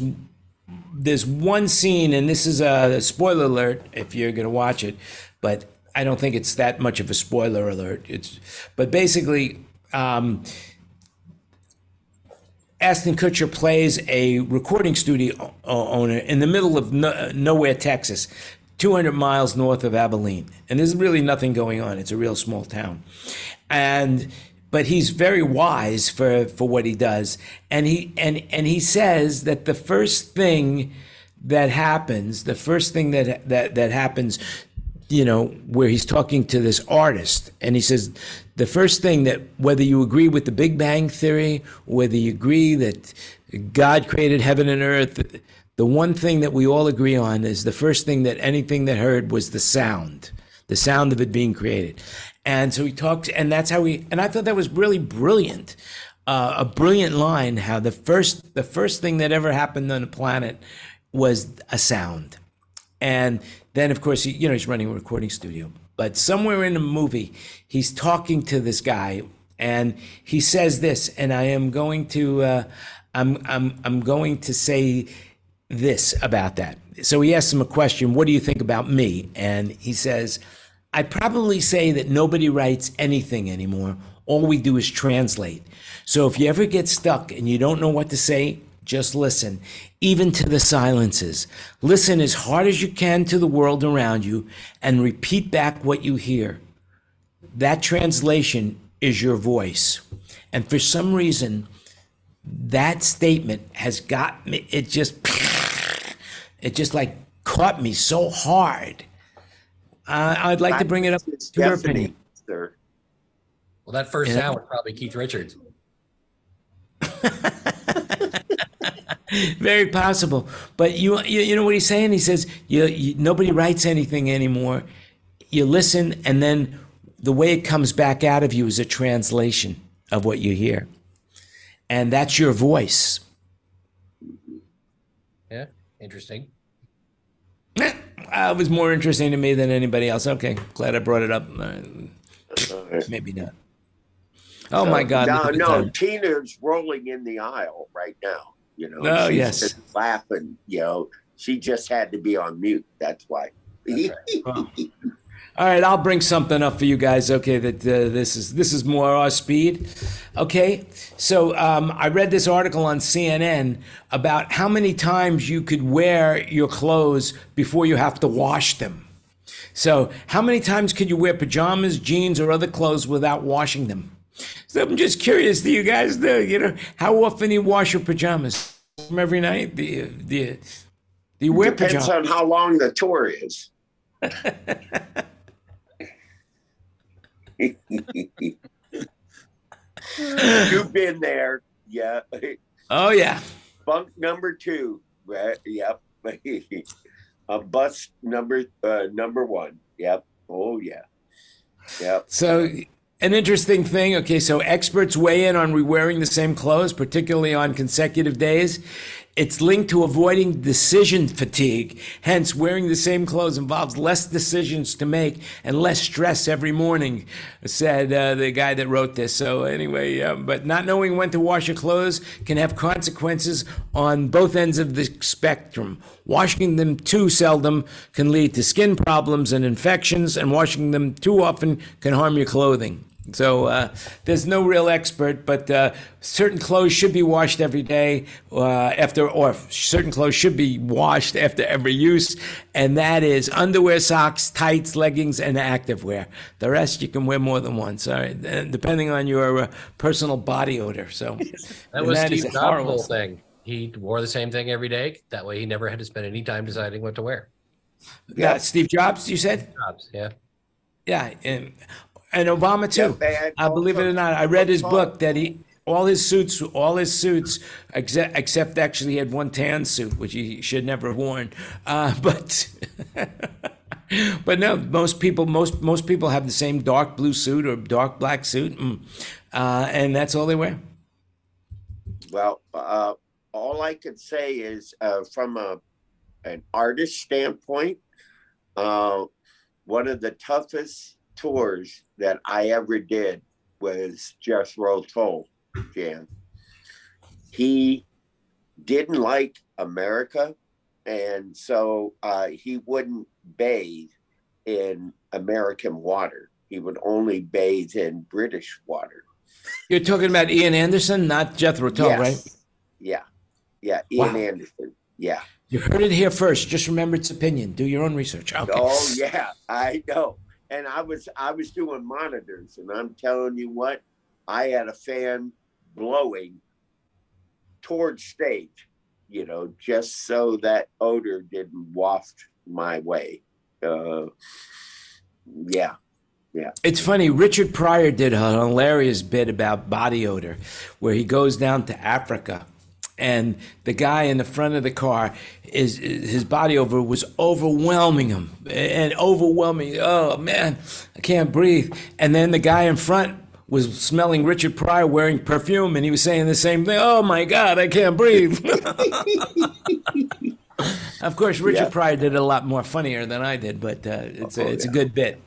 there's one scene, and this is a spoiler alert if you're going to watch it, but I don't think it's that much of a spoiler alert. It's, but basically, um, Ashton Kutcher plays a recording studio owner in the middle of no, nowhere, Texas, 200 miles north of Abilene, and there's really nothing going on. It's a real small town, and but he's very wise for for what he does. And he and and he says that the first thing that happens the first thing that that that happens you know where he's talking to this artist and he says the first thing that whether you agree with the big bang theory whether you agree that god created heaven and earth the one thing that we all agree on is the first thing that anything that heard was the sound the sound of it being created and so he talks, and that's how he. And I thought that was really brilliant, uh, a brilliant line. How the first, the first thing that ever happened on the planet was a sound, and then of course he, you know, he's running a recording studio. But somewhere in the movie, he's talking to this guy, and he says this, and I am going to, uh, I'm, I'm, I'm going to say this about that. So he asks him a question. What do you think about me? And he says I'd probably say that nobody writes anything anymore. All we do is translate. So if you ever get stuck and you don't know what to say, just listen, even to the silences. Listen as hard as you can to the world around you and repeat back what you hear. That translation is your voice. And for some reason, that statement has got me, it just, it just like caught me so hard uh, I'd like to bring it up It's to your Stephanie, opinion. Sir. Well, that first Yeah. sound was probably Keith Richards. Very possible, but you, you you know what he's saying? He says you, you nobody writes anything anymore. You listen, and then the way it comes back out of you is a translation of what you hear, and that's your voice. Yeah, interesting. Uh, it was more interesting to me than anybody else. Okay, glad I brought it up. Uh, maybe not. Oh my God! No, look at the no, time. Tina's rolling in the aisle right now. You know, Oh, she's yes. just laughing. You know, she just had to be on mute. That's why. That's All right, I'll bring something up for you guys. Okay, that uh, this is this is more our speed. Okay, so um, I read this article on CNN about how many times you could wear your clothes before you have to wash them. So, how many times could you wear pajamas, jeans, or other clothes without washing them? So, I'm just curious. Do you guys do? You know, how often do you wash your pajamas? Every night? Do you, do you, do you wear Depends pajamas? on how long the tour is. You've been there. Yeah. Oh yeah. Bunk number two. Right. Yep. A bus number uh, number one. Yep. Oh yeah. Yep. So, an interesting thing. Okay, so experts weigh in on re-wearing the same clothes, particularly on consecutive days. It's linked to avoiding decision fatigue. Hence, wearing the same clothes involves less decisions to make and less stress every morning, said uh, the guy that wrote this. So, anyway, uh, but not knowing when to wash your clothes can have consequences on both ends of the spectrum. Washing them too seldom can lead to skin problems and infections, and washing them too often can harm your clothing. So uh, there's no real expert, but uh, certain clothes should be washed every day uh, after, or certain clothes should be washed after every use, and that is underwear, socks, tights, leggings, and activewear. The rest you can wear more than once, all right, depending on your uh, personal body odor. So That was that is Steve a Jobs' horrible whole thing. He wore the same thing every day. That way, he never had to spend any time deciding what to wear. Yeah, Steve Jobs, you said? Jobs, yeah. Yeah, and, and Obama too. Yeah, I believe it or not, I read his book that he all his suits, all his suits, except, except actually he had one tan suit which he should never have worn. Uh, but but no, most people most most people have the same dark blue suit or dark black suit, mm, uh, and that's all they wear. Well, uh, all I can say is uh, from a an artist standpoint, uh, one of the toughest tours that I ever did was Jethro Tull, Jan. He didn't like America, and so uh, he wouldn't bathe in American water. He would only bathe in British water. You're talking about Ian Anderson, not Jethro Tull, Yes. right? Yeah. Yeah. Ian Wow. Anderson. Yeah. You heard it here first. Just remember its opinion. Do your own research. Okay. Oh yeah, I know. And I was I was doing monitors, and I'm telling you what, I had a fan blowing towards stage, you know, just so that odor didn't waft my way. Uh, yeah, Yeah. It's funny. Richard Pryor did a hilarious bit about body odor, where he goes down to Africa, and the guy in the front of the car is his body over was overwhelming him and overwhelming. Oh man, I can't breathe. And then the guy in front was smelling Richard Pryor wearing perfume, and he was saying the same thing. Oh my God, I can't breathe. of course, Richard Yeah. Pryor did it a lot more funnier than I did, but uh, it's a, Oh, it's a good bit.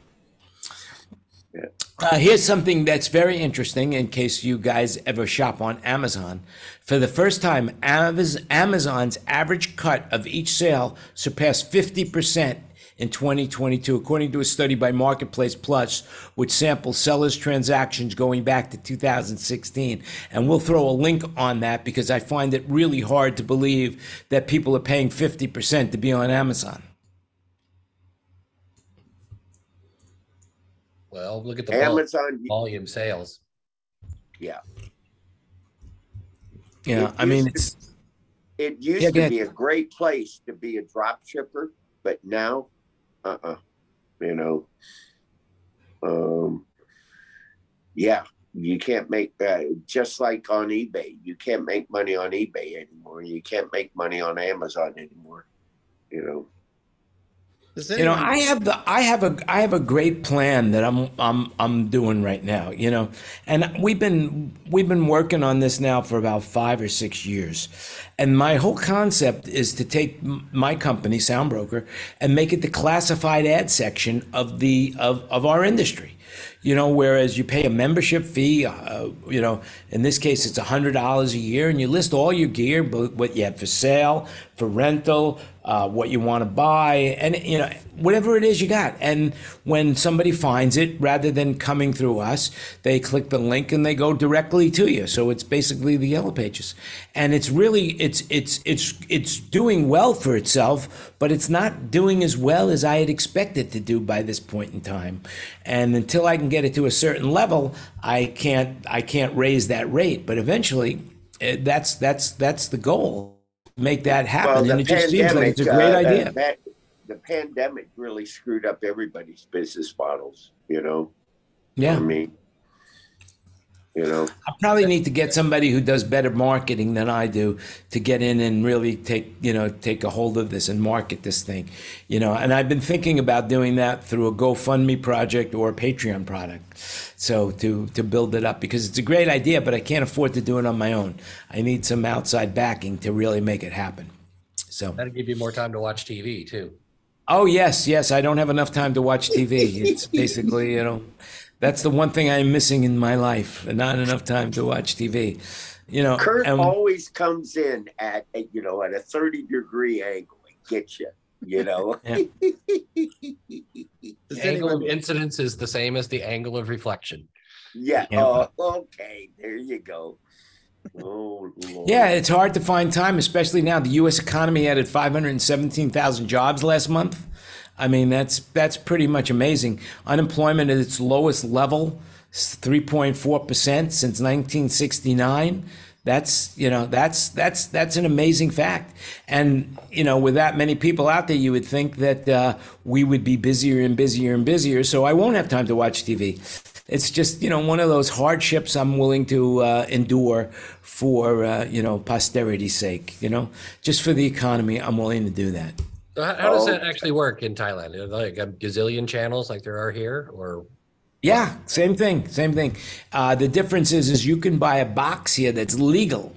Yeah. Uh, here's something that's very interesting in case you guys ever shop on Amazon. For the first time, Amazon's average cut of each sale surpassed 50% in 2022, according to a study by Marketplace Pulse, which samples sellers' transactions going back to 2016. And we'll throw a link on that because I find it really hard to believe that people are paying 50% to be on Amazon. Well, look at the Amazon. volume sales. Yeah, Yeah, It I mean, to- it's. it used Yeah, to be a great place to be a drop shipper, but now, uh, uh you know, um, yeah, you can't make uh, just like on eBay. You can't make money on eBay anymore. You can't make money on Amazon anymore. You know. You know, I have the I have a I have a great plan that I'm I'm I'm doing right now, you know. And we've been we've been working on this now for about 5 or 6 years. And my whole concept is to take my company Soundbroker and make it the classified ad section of the of of our industry. You know, whereas you pay a membership fee, uh, you know, in this case it's hundred dollars a year, and you list all your gear, but what you have for sale, for rental, uh, what you want to buy, and you know, whatever it is you got. And when somebody finds it, rather than coming through us, they click the link and they go directly to you. So it's basically the yellow pages, and it's really it's it's it's it's doing well for itself, but it's not doing as well as I had expected to do by this point in time. And until I can get it to a certain level, I can't I can't raise that rate. But eventually, eh, that's that's that's the goal. Make that happen, and it just seems like it's a great uh, idea. that- that- the pandemic really screwed up everybody's business models. You know. Yeah. I mean, you know. I probably need to get somebody who does better marketing than I do to get in and really take you know take a hold of this and market this thing, you know. And I've been thinking about doing that through a GoFundMe project or a Patreon product, so to to build it up because it's a great idea, but I can't afford to do it on my own. I need some outside backing to really make it happen. So. That'll give you more time to watch TV too. Oh yes, yes. I don't have enough time to watch TV. It's basically, you know, that's the one thing I'm missing in my life. Not enough time to watch TV. You know, Kurt and- always comes in at a, you know at a thirty degree angle and gets you. You know. Yeah. The angle of incidence is the same as the angle of reflection. Yeah. Yeah. Oh, okay. There you go. Oh, Lord. Yeah, it's hard to find time, especially now. The U.S. economy added 517,000 jobs last month. I mean, that's that's pretty much amazing. Unemployment at its lowest level, 3.4 percent since 1969. That's you know that's that's that's an amazing fact. And you know, with that many people out there, you would think that uh, we would be busier and busier and busier. So I won't have time to watch TV. It's just you know one of those hardships I'm willing to uh, endure for uh, you know posterity's sake. You know, just for the economy, I'm willing to do that. So how, how does Oh. that actually work in Thailand? Are there like a gazillion channels like there are here, or Yeah, same thing, same thing. Uh, the difference is, is you can buy a box here that's legal,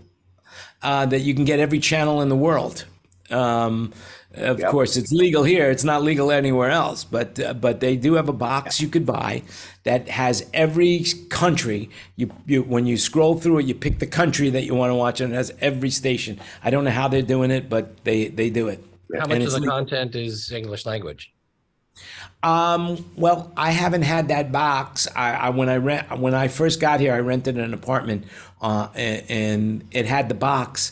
uh, that you can get every channel in the world. Um, of Yep. course, it's legal here. It's not legal anywhere else, but uh, but they do have a box you could buy that has every country. You, you when you scroll through it, you pick the country that you want to watch, and it has every station. I don't know how they're doing it, but they they do it. How And much of the content is English language? Um, well, I haven't had that box. I, I when I rent when I first got here, I rented an apartment, uh, and, and it had the box,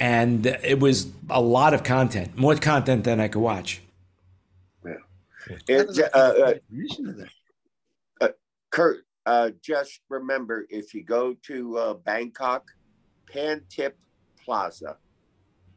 and it was a lot of content, more content than I could watch. It, How does that uh, uh, get permission to that? Kurt, uh, just remember if you go to uh, Bangkok, Pantip Plaza,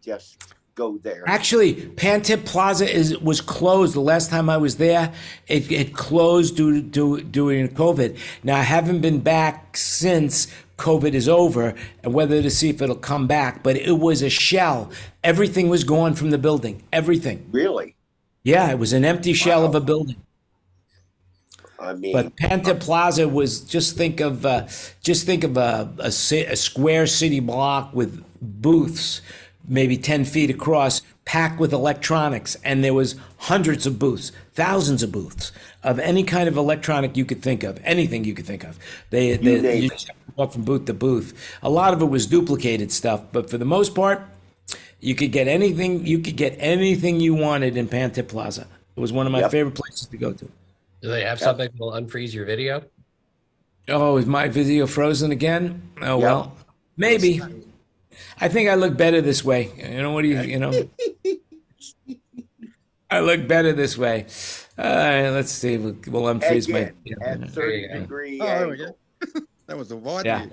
just go there. Actually, Pantip Plaza is was closed the last time I was there. It, it closed due to due, during COVID. Now I haven't been back since COVID is over, and whether to see if it'll come back. But it was a shell. Everything was gone from the building. Everything. Really? Yeah, it was an empty shell of a building. I mean, But Pantip Plaza was just think of uh, just think of a, a, a square city block with booths, maybe ten feet across, packed with electronics, and there was hundreds of booths, thousands of booths of any kind of electronic you could think of, anything you could think of. They, they name you just walk from booth to booth. A lot of it was duplicated stuff, but for the most part, you could get anything. You could get anything you wanted in Pantip Plaza. It was one of my Yep. favorite places to go to. Do they have something that will unfreeze your video? Oh, is my video frozen again? Oh Yeah. well, maybe. I think I look better this way. You know what do you you know? I look better this way. All right, let's see. We'll, we'll unfreeze my. again, at 30 degree Oh, there we go. That was a wide Yeah.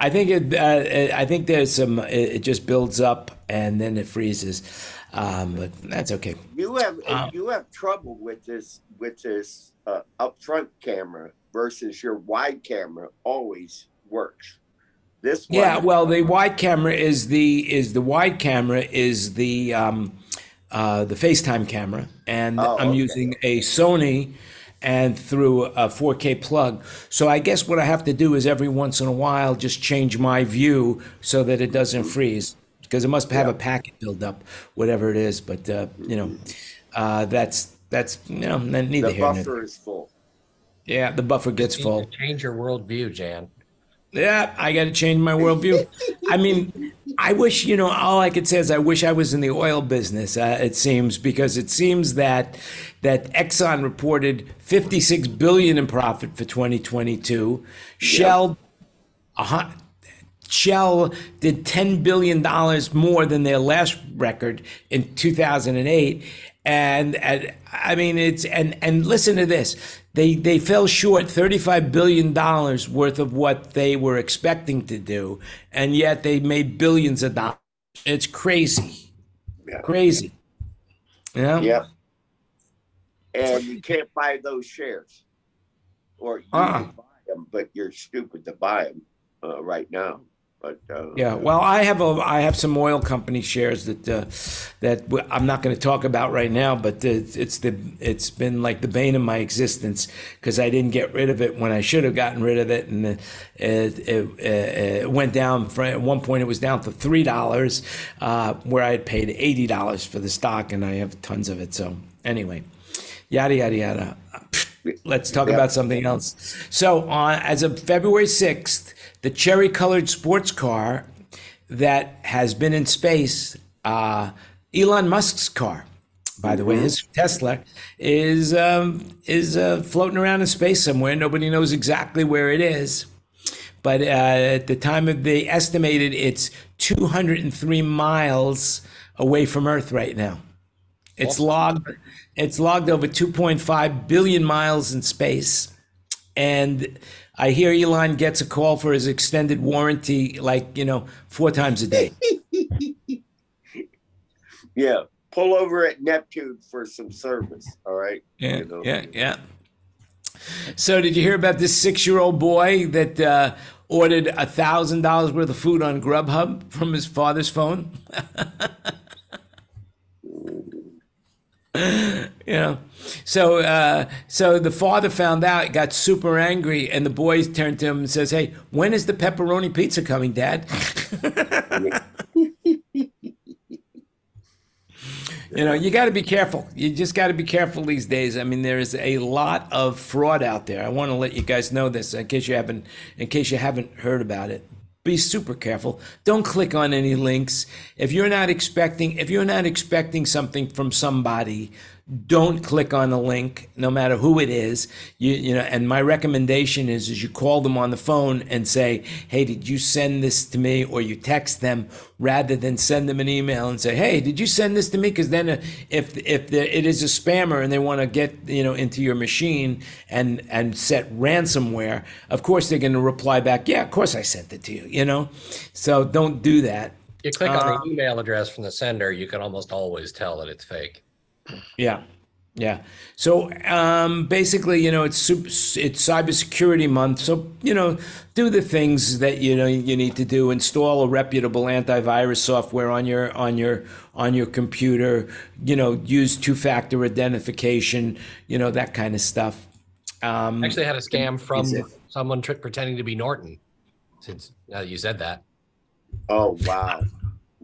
I think it. Uh, I think there's some. It, it just builds up and then it freezes, um, but that's okay. You have Um, you have trouble with this with this uh, upfront camera versus your wide camera always works. This one, Yeah, well, the wide camera is the is the wide camera is the um, uh, the FaceTime camera, and Oh, I'm okay. using a Sony and through a 4K plug. So I guess what I have to do is every once in a while just change my view so that it doesn't freeze because it must have a packet build up, whatever it is. But uh, you know, uh, that's that's you know neither the here nor there. buffer is full. Yeah, the buffer gets You need full. to Change your worldview, Jan. Yeah, I got to change my worldview. I mean, I wish, you know, all I could say is I wish I was in the oil business. Uh, it seems because it seems that that Exxon reported 56 billion in profit for 2022. Shell, hun- Shell did 10 billion dollars more than their last record in 2008. And, and I mean, it's and and listen to this. They they fell short 35 billion dollars worth of what they were expecting to do, and yet they made billions of dollars. It's crazy, Yeah. crazy. yeah yeah And you can't buy those shares, or you Uh-uh. can buy them, but you're stupid to buy them uh, right now. But uh, Yeah, well, I have a I have some oil company shares that uh, that w- I'm not going to talk about right now, but it's, it's the it's been like the bane of my existence because I didn't get rid of it when I should have gotten rid of it, and it it, it, it went down. For, at one point, it was down to three dollars, uh, where I had paid eighty dollars for the stock, and I have tons of it. So anyway, yada yada yada. Let's talk Yeah. about something else. So, uh, as of February 6th, the cherry colored sports car that has been in space, uh, Elon Musk's car, by the way. His Tesla is um, is uh, floating around in space somewhere. Nobody knows exactly where it is, but uh, at the time of the estimated, it's 203 miles away from Earth right now. It's logged. It's logged over 2.5 billion miles in space, and I hear Elon gets a call for his extended warranty, like you know, four times a day. Yeah. Pull over at Neptune for some service. All right. Yeah, You know? yeah, yeah. So, did you hear about this six-year-old boy that uh, ordered a thousand dollars worth of food on Grubhub from his father's phone? you know, so uh, so the father found out, got super angry, and the boy turned to him and says, "Hey, when is the pepperoni pizza coming, Dad?" You know, you got to be careful. You just got to be careful these days. I mean, there is a lot of fraud out there. I want to let you guys know this in case you haven't, in case you haven't heard about it. Be super careful. Don't click on any links. If you're not expecting, if you're not expecting something from somebody, don't click on the link, no matter who it is. You, you know, and my recommendation is, is you call them on the phone and say, "Hey, did you send this to me?" Or you text them rather than send them an email and say, "Hey, did you send this to me?" Because then, uh, if if it is a spammer and they want to get you know into your machine and and set ransomware, of course they're going to reply back, "Yeah, of course I sent it to you." You know, so don't do that. You click on Uh, the email address from the sender, you can almost always tell that it's fake. Yeah, yeah. So um, basically, you know, it's sup- it's cybersecurity month. So you know, do the things that you know you need to do. Install a reputable antivirus software on your on your on your computer. You know, use two-factor identification. You know that kind of stuff. Um, I Actually, I had a scam from someone tr- pretending to be Norton. Since uh, you said that, Oh wow.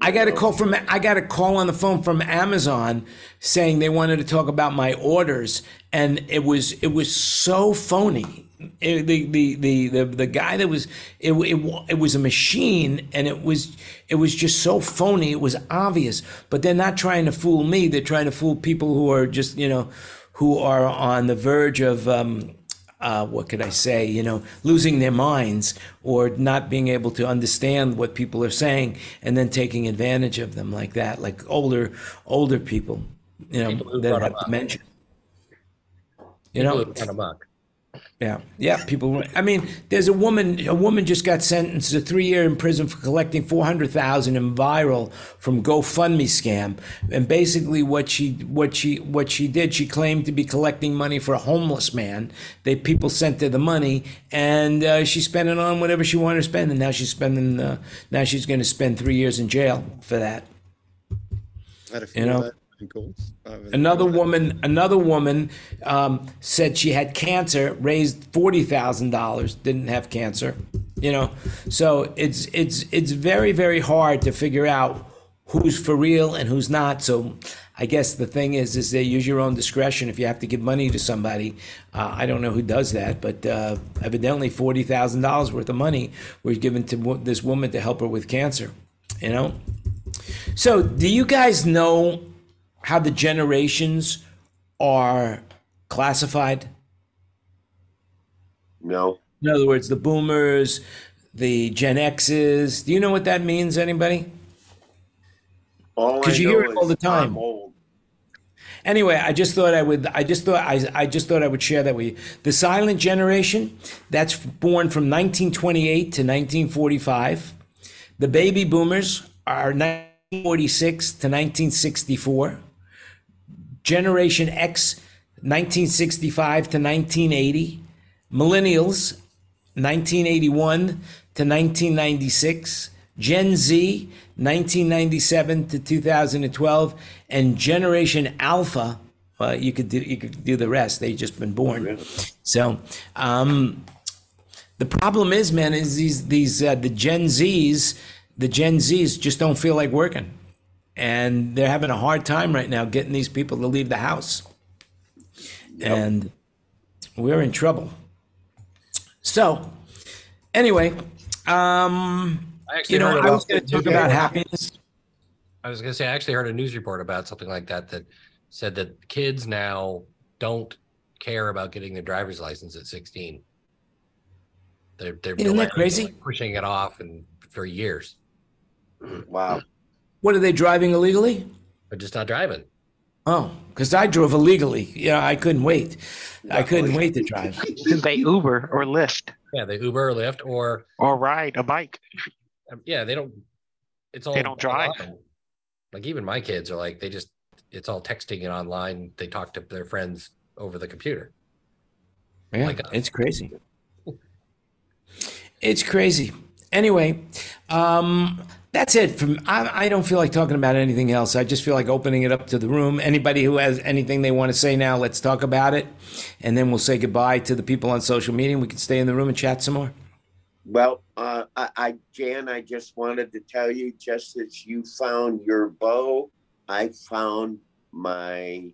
I got a call from I got a call on the phone from Amazon saying they wanted to talk about my orders, and it was it was so phony. It- the, the the the the guy that was it, it it was a machine, and it was it was just so phony. It was obvious, but they're not trying to fool me. They're trying to fool people who are just you know who are on the verge of. Um, uh, what could I say, you know, losing their minds or not being able to understand what people are saying and then taking advantage of them like that, like older, older people, you know, People that have dementia. You know, who run amok. Yeah, yeah. People. I mean, there's a woman. A woman just got sentenced to three year in prison for collecting four hundred thousand in viral from GoFundMe scam. And basically, what she what she what she did, she claimed to be collecting money for a homeless man. They people sent her the money, and uh, she spent it on whatever she wanted to spend. And now she's spending. Uh, now she's going to spend three years in jail for that. Had a few You know, of those calls Another woman, another woman um, said she had cancer, raised forty thousand dollars, didn't have cancer. You know, so it's it's it's very very hard to figure out who's for real and who's not. So I guess the thing is, is they use your own discretion. If you have to give money to somebody, uh, I don't know who does that, but uh, evidently forty thousand dollars worth of money was given to this woman to help her with cancer. You know. So, do you guys know how the generations are classified? No. In other words, the boomers, the Gen X's. Do you know what that means, anybody? All 'Cause I you know hear it all the time. Anyway, I just thought I would. I just thought I, I just thought I would share that with you. The silent generation, that's born from 1928 to 1945. The baby boomers are 1946 to 1964. Generation X, 1965 to 1980. Millennials, 1981 to 1996. Gen Z, 1997 to 2012, and Generation Alpha. Well, you could do you could do the rest. They've just been born. So, um, the problem is, man, is these these uh, the Gen Zs, the Gen Zs just don't feel like working, and they're having a hard time right now getting these people to leave the house, and we're in trouble. So, anyway, um, I you know, heard I was going to talk about happiness. I was going to say, I actually heard a news report about something like that. That said that kids now don't care about getting their driver's license at 16. They're they're Isn't that crazy? like, pushing it off and for years. Wow. What are they driving illegally? They're just not driving. Oh, because I drove illegally. Yeah, I couldn't wait. I couldn't wait to drive. they Uber or Lyft Yeah, they Uber or Lyft or or ride a bike. yeah, they don't. It's all They don't drive. online. Like even my kids are like they just it's all texting and online. They talk to their friends over the computer. Yeah, Like us. it's crazy. It's crazy. Anyway, um, that's it. From I, I don't feel like talking about anything else. I just feel like opening it up to the room. Anybody who has anything they want to say now, let's talk about it, and then we'll say goodbye to the people on social media. and We can stay in the room and chat some more. Well, uh, I, I, Jan, I just wanted to tell you, just as you found your bow, I found my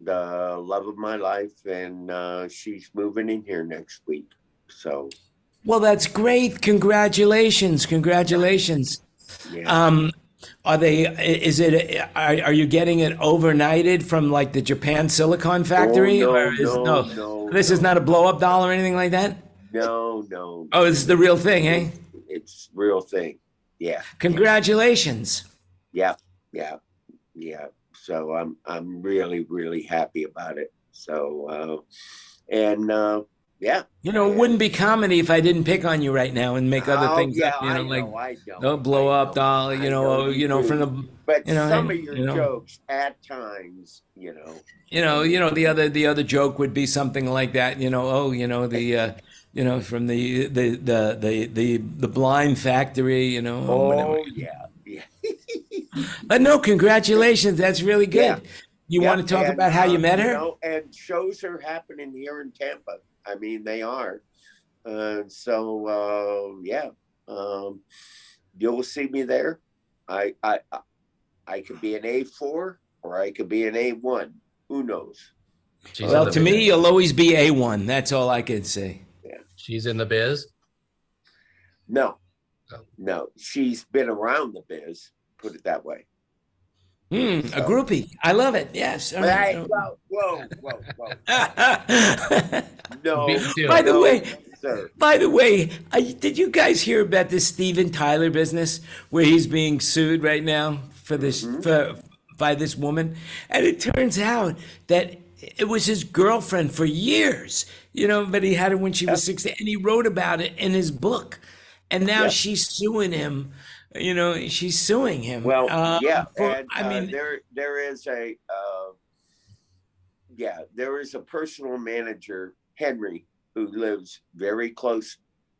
the love of my life, and uh, she's moving in here next week. So, Well, that's great. Congratulations, congratulations. Yeah, Um, are they? Is it? Are, are you getting it overnighted from like the Japan Silicon Factory, Oh, no, or is no, no? no, This is no. not a blow up doll or anything like that. no, no. Oh, this is the real thing, eh? It's real thing. Yeah, Congratulations. yeah, yeah, yeah. So I'm I'm really really happy about it. So, uh, and uh, yeah, You know, it wouldn't be comedy if I didn't pick on you right now and make other Oh, things yeah, up. You I know, like know, I don't blow I up doll. You know, oh, you know, from the But you know, some of your you know. jokes at times, you know, you know, you know, the other the other joke would be something like that. You know, oh, you know, the uh, you know, from the the the the the, the blind factory. You know, or whatever. oh yeah, yeah. But no, congratulations. That's really good. Yeah. You Yeah, want to talk and, about how you uh, met her? know, and shows are happening here in Tampa. I mean, they are. Uh, so uh, yeah, um, you'll see me there. I I I- I could be an A four or I could be an A one. Who knows? She's well, to biz. me, you'll always be a one. That's all I can say. Yeah. she's in the biz. No, Oh. no. She's been around the biz. Put it that way. Hmm, a groupie. I love it. Yes. all right. Hey, whoa, whoa, whoa, whoa. By No, Me the no, way, sir. By the way, I, did you guys hear about this Steven Tyler business where he's being sued right now for this for by this woman? And it turns out that it was his girlfriend for years, you know, but he had it when she was 16 and he wrote about it in his book. And now Yeah. she's suing him, you know, she's suing him. Well, uh, yeah, for- and I mean, uh, there there is a uh, yeah, there is a personal manager, Henry, who lives very close,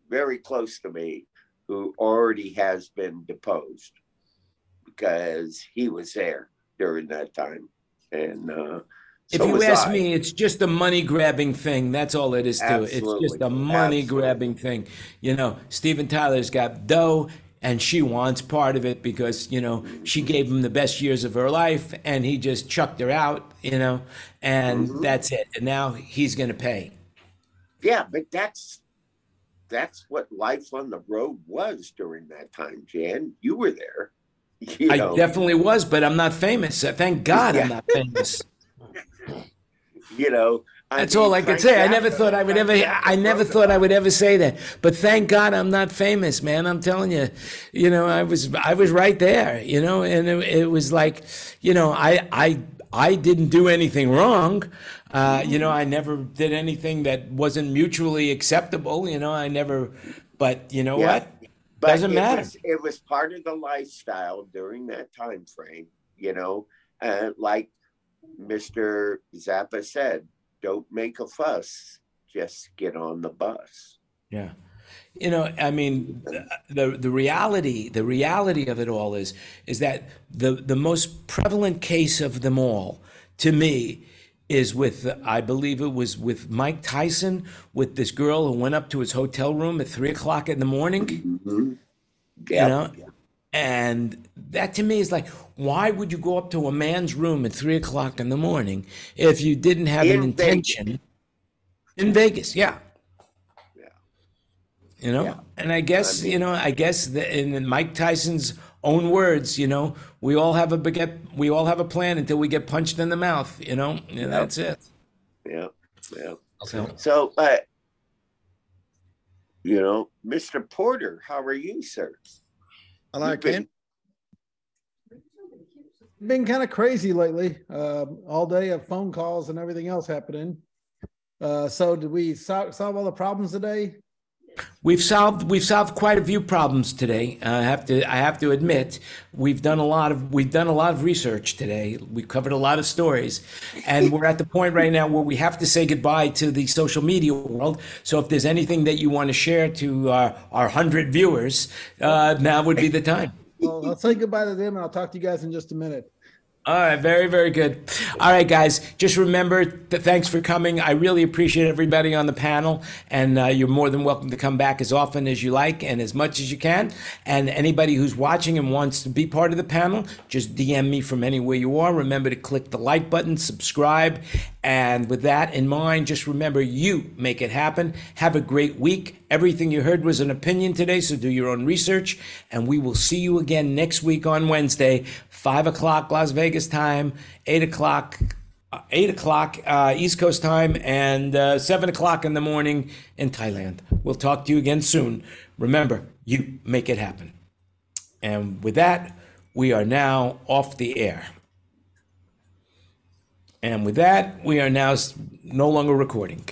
very close to me, who already has been deposed because he was there during that time, and uh, If so you ask I. me, it's just a money grabbing thing. That's all it is to it. It's just a money grabbing thing. You know, Steven Tyler's got dough and she wants part of it because, you know, she gave him the best years of her life and he just chucked her out, you know, and Mhm. that's it. And now he's going to pay. yeah, but that's that's what life on the road was during that time, Jan. You were there. You I know, definitely was, but I'm not famous. Uh, Thank God Yeah. I'm not famous. you know. That's mean, all I could say. I never thought I would ever. I never thought I would ever say that. But thank God I'm not famous, man. I'm telling you, you know, I was I was right there, you know, and it, it was like, you know, I I I didn't do anything wrong. Uh, you know, I never did anything that wasn't mutually acceptable. You know, I never. But you know Yeah. what? But Doesn't it matter. Was, it was part of the lifestyle during that time frame, you know. Uh, like Mr. Zappa said, "Don't make a fuss, just get on the bus." Yeah. You know, I mean, the the reality the reality of it all is is that the the most prevalent case of them all, to me, is with I believe it was with Mike Tyson with this girl who went up to his hotel room at three o'clock in the morning. Mhm. You Yep. know, and that to me is like, why would you go up to a man's room at three o'clock in the morning if you didn't have an In intention in Vegas? Yeah. Yeah. You know, Yeah. and I guess I mean- you know, I guess that in Mike Tyson's own words, you know, we all have a baguette, we all have a plan until we get punched in the mouth, you know, and that's it. Yeah, yeah. So, So, uh, you know, Mr. Porter, how are you, sir? Hello, Ken. been kind of crazy lately. Um, all day of phone calls and everything else happening. Uh, so did we sol- solve all the problems today? We've solved we've solved quite a few problems today. I have to I have to admit we've done a lot of we've done a lot of research today. We've covered a lot of stories, and we're at the point right now where we have to say goodbye to the social media world. So if there's anything that you want to share to our our hundred viewers, uh, now would be the time. Well, I'll say goodbye to them and I'll talk to you guys in just a minute. All right, very, very good. All right, guys, just remember that thanks for coming. I really appreciate everybody on the panel, and uh, you're more than welcome to come back as often as you like and as much as you can. And anybody who's watching and wants to be part of the panel, just DM me from anywhere you are. Remember to click the like button, subscribe, and with that in mind, just remember you make it happen. Have a great week. Everything you heard was an opinion today, so do your own research. And we will see you again next week on Wednesday, 5 o'clock Las Vegas time, 8 o'clock. uh, 8 o'clock uh, East Coast time and uh, 7 o'clock in the morning in Thailand. We'll talk to you again soon. Remember, you make it happen. And with that, we are now off the air. And with that, we are now no longer recording.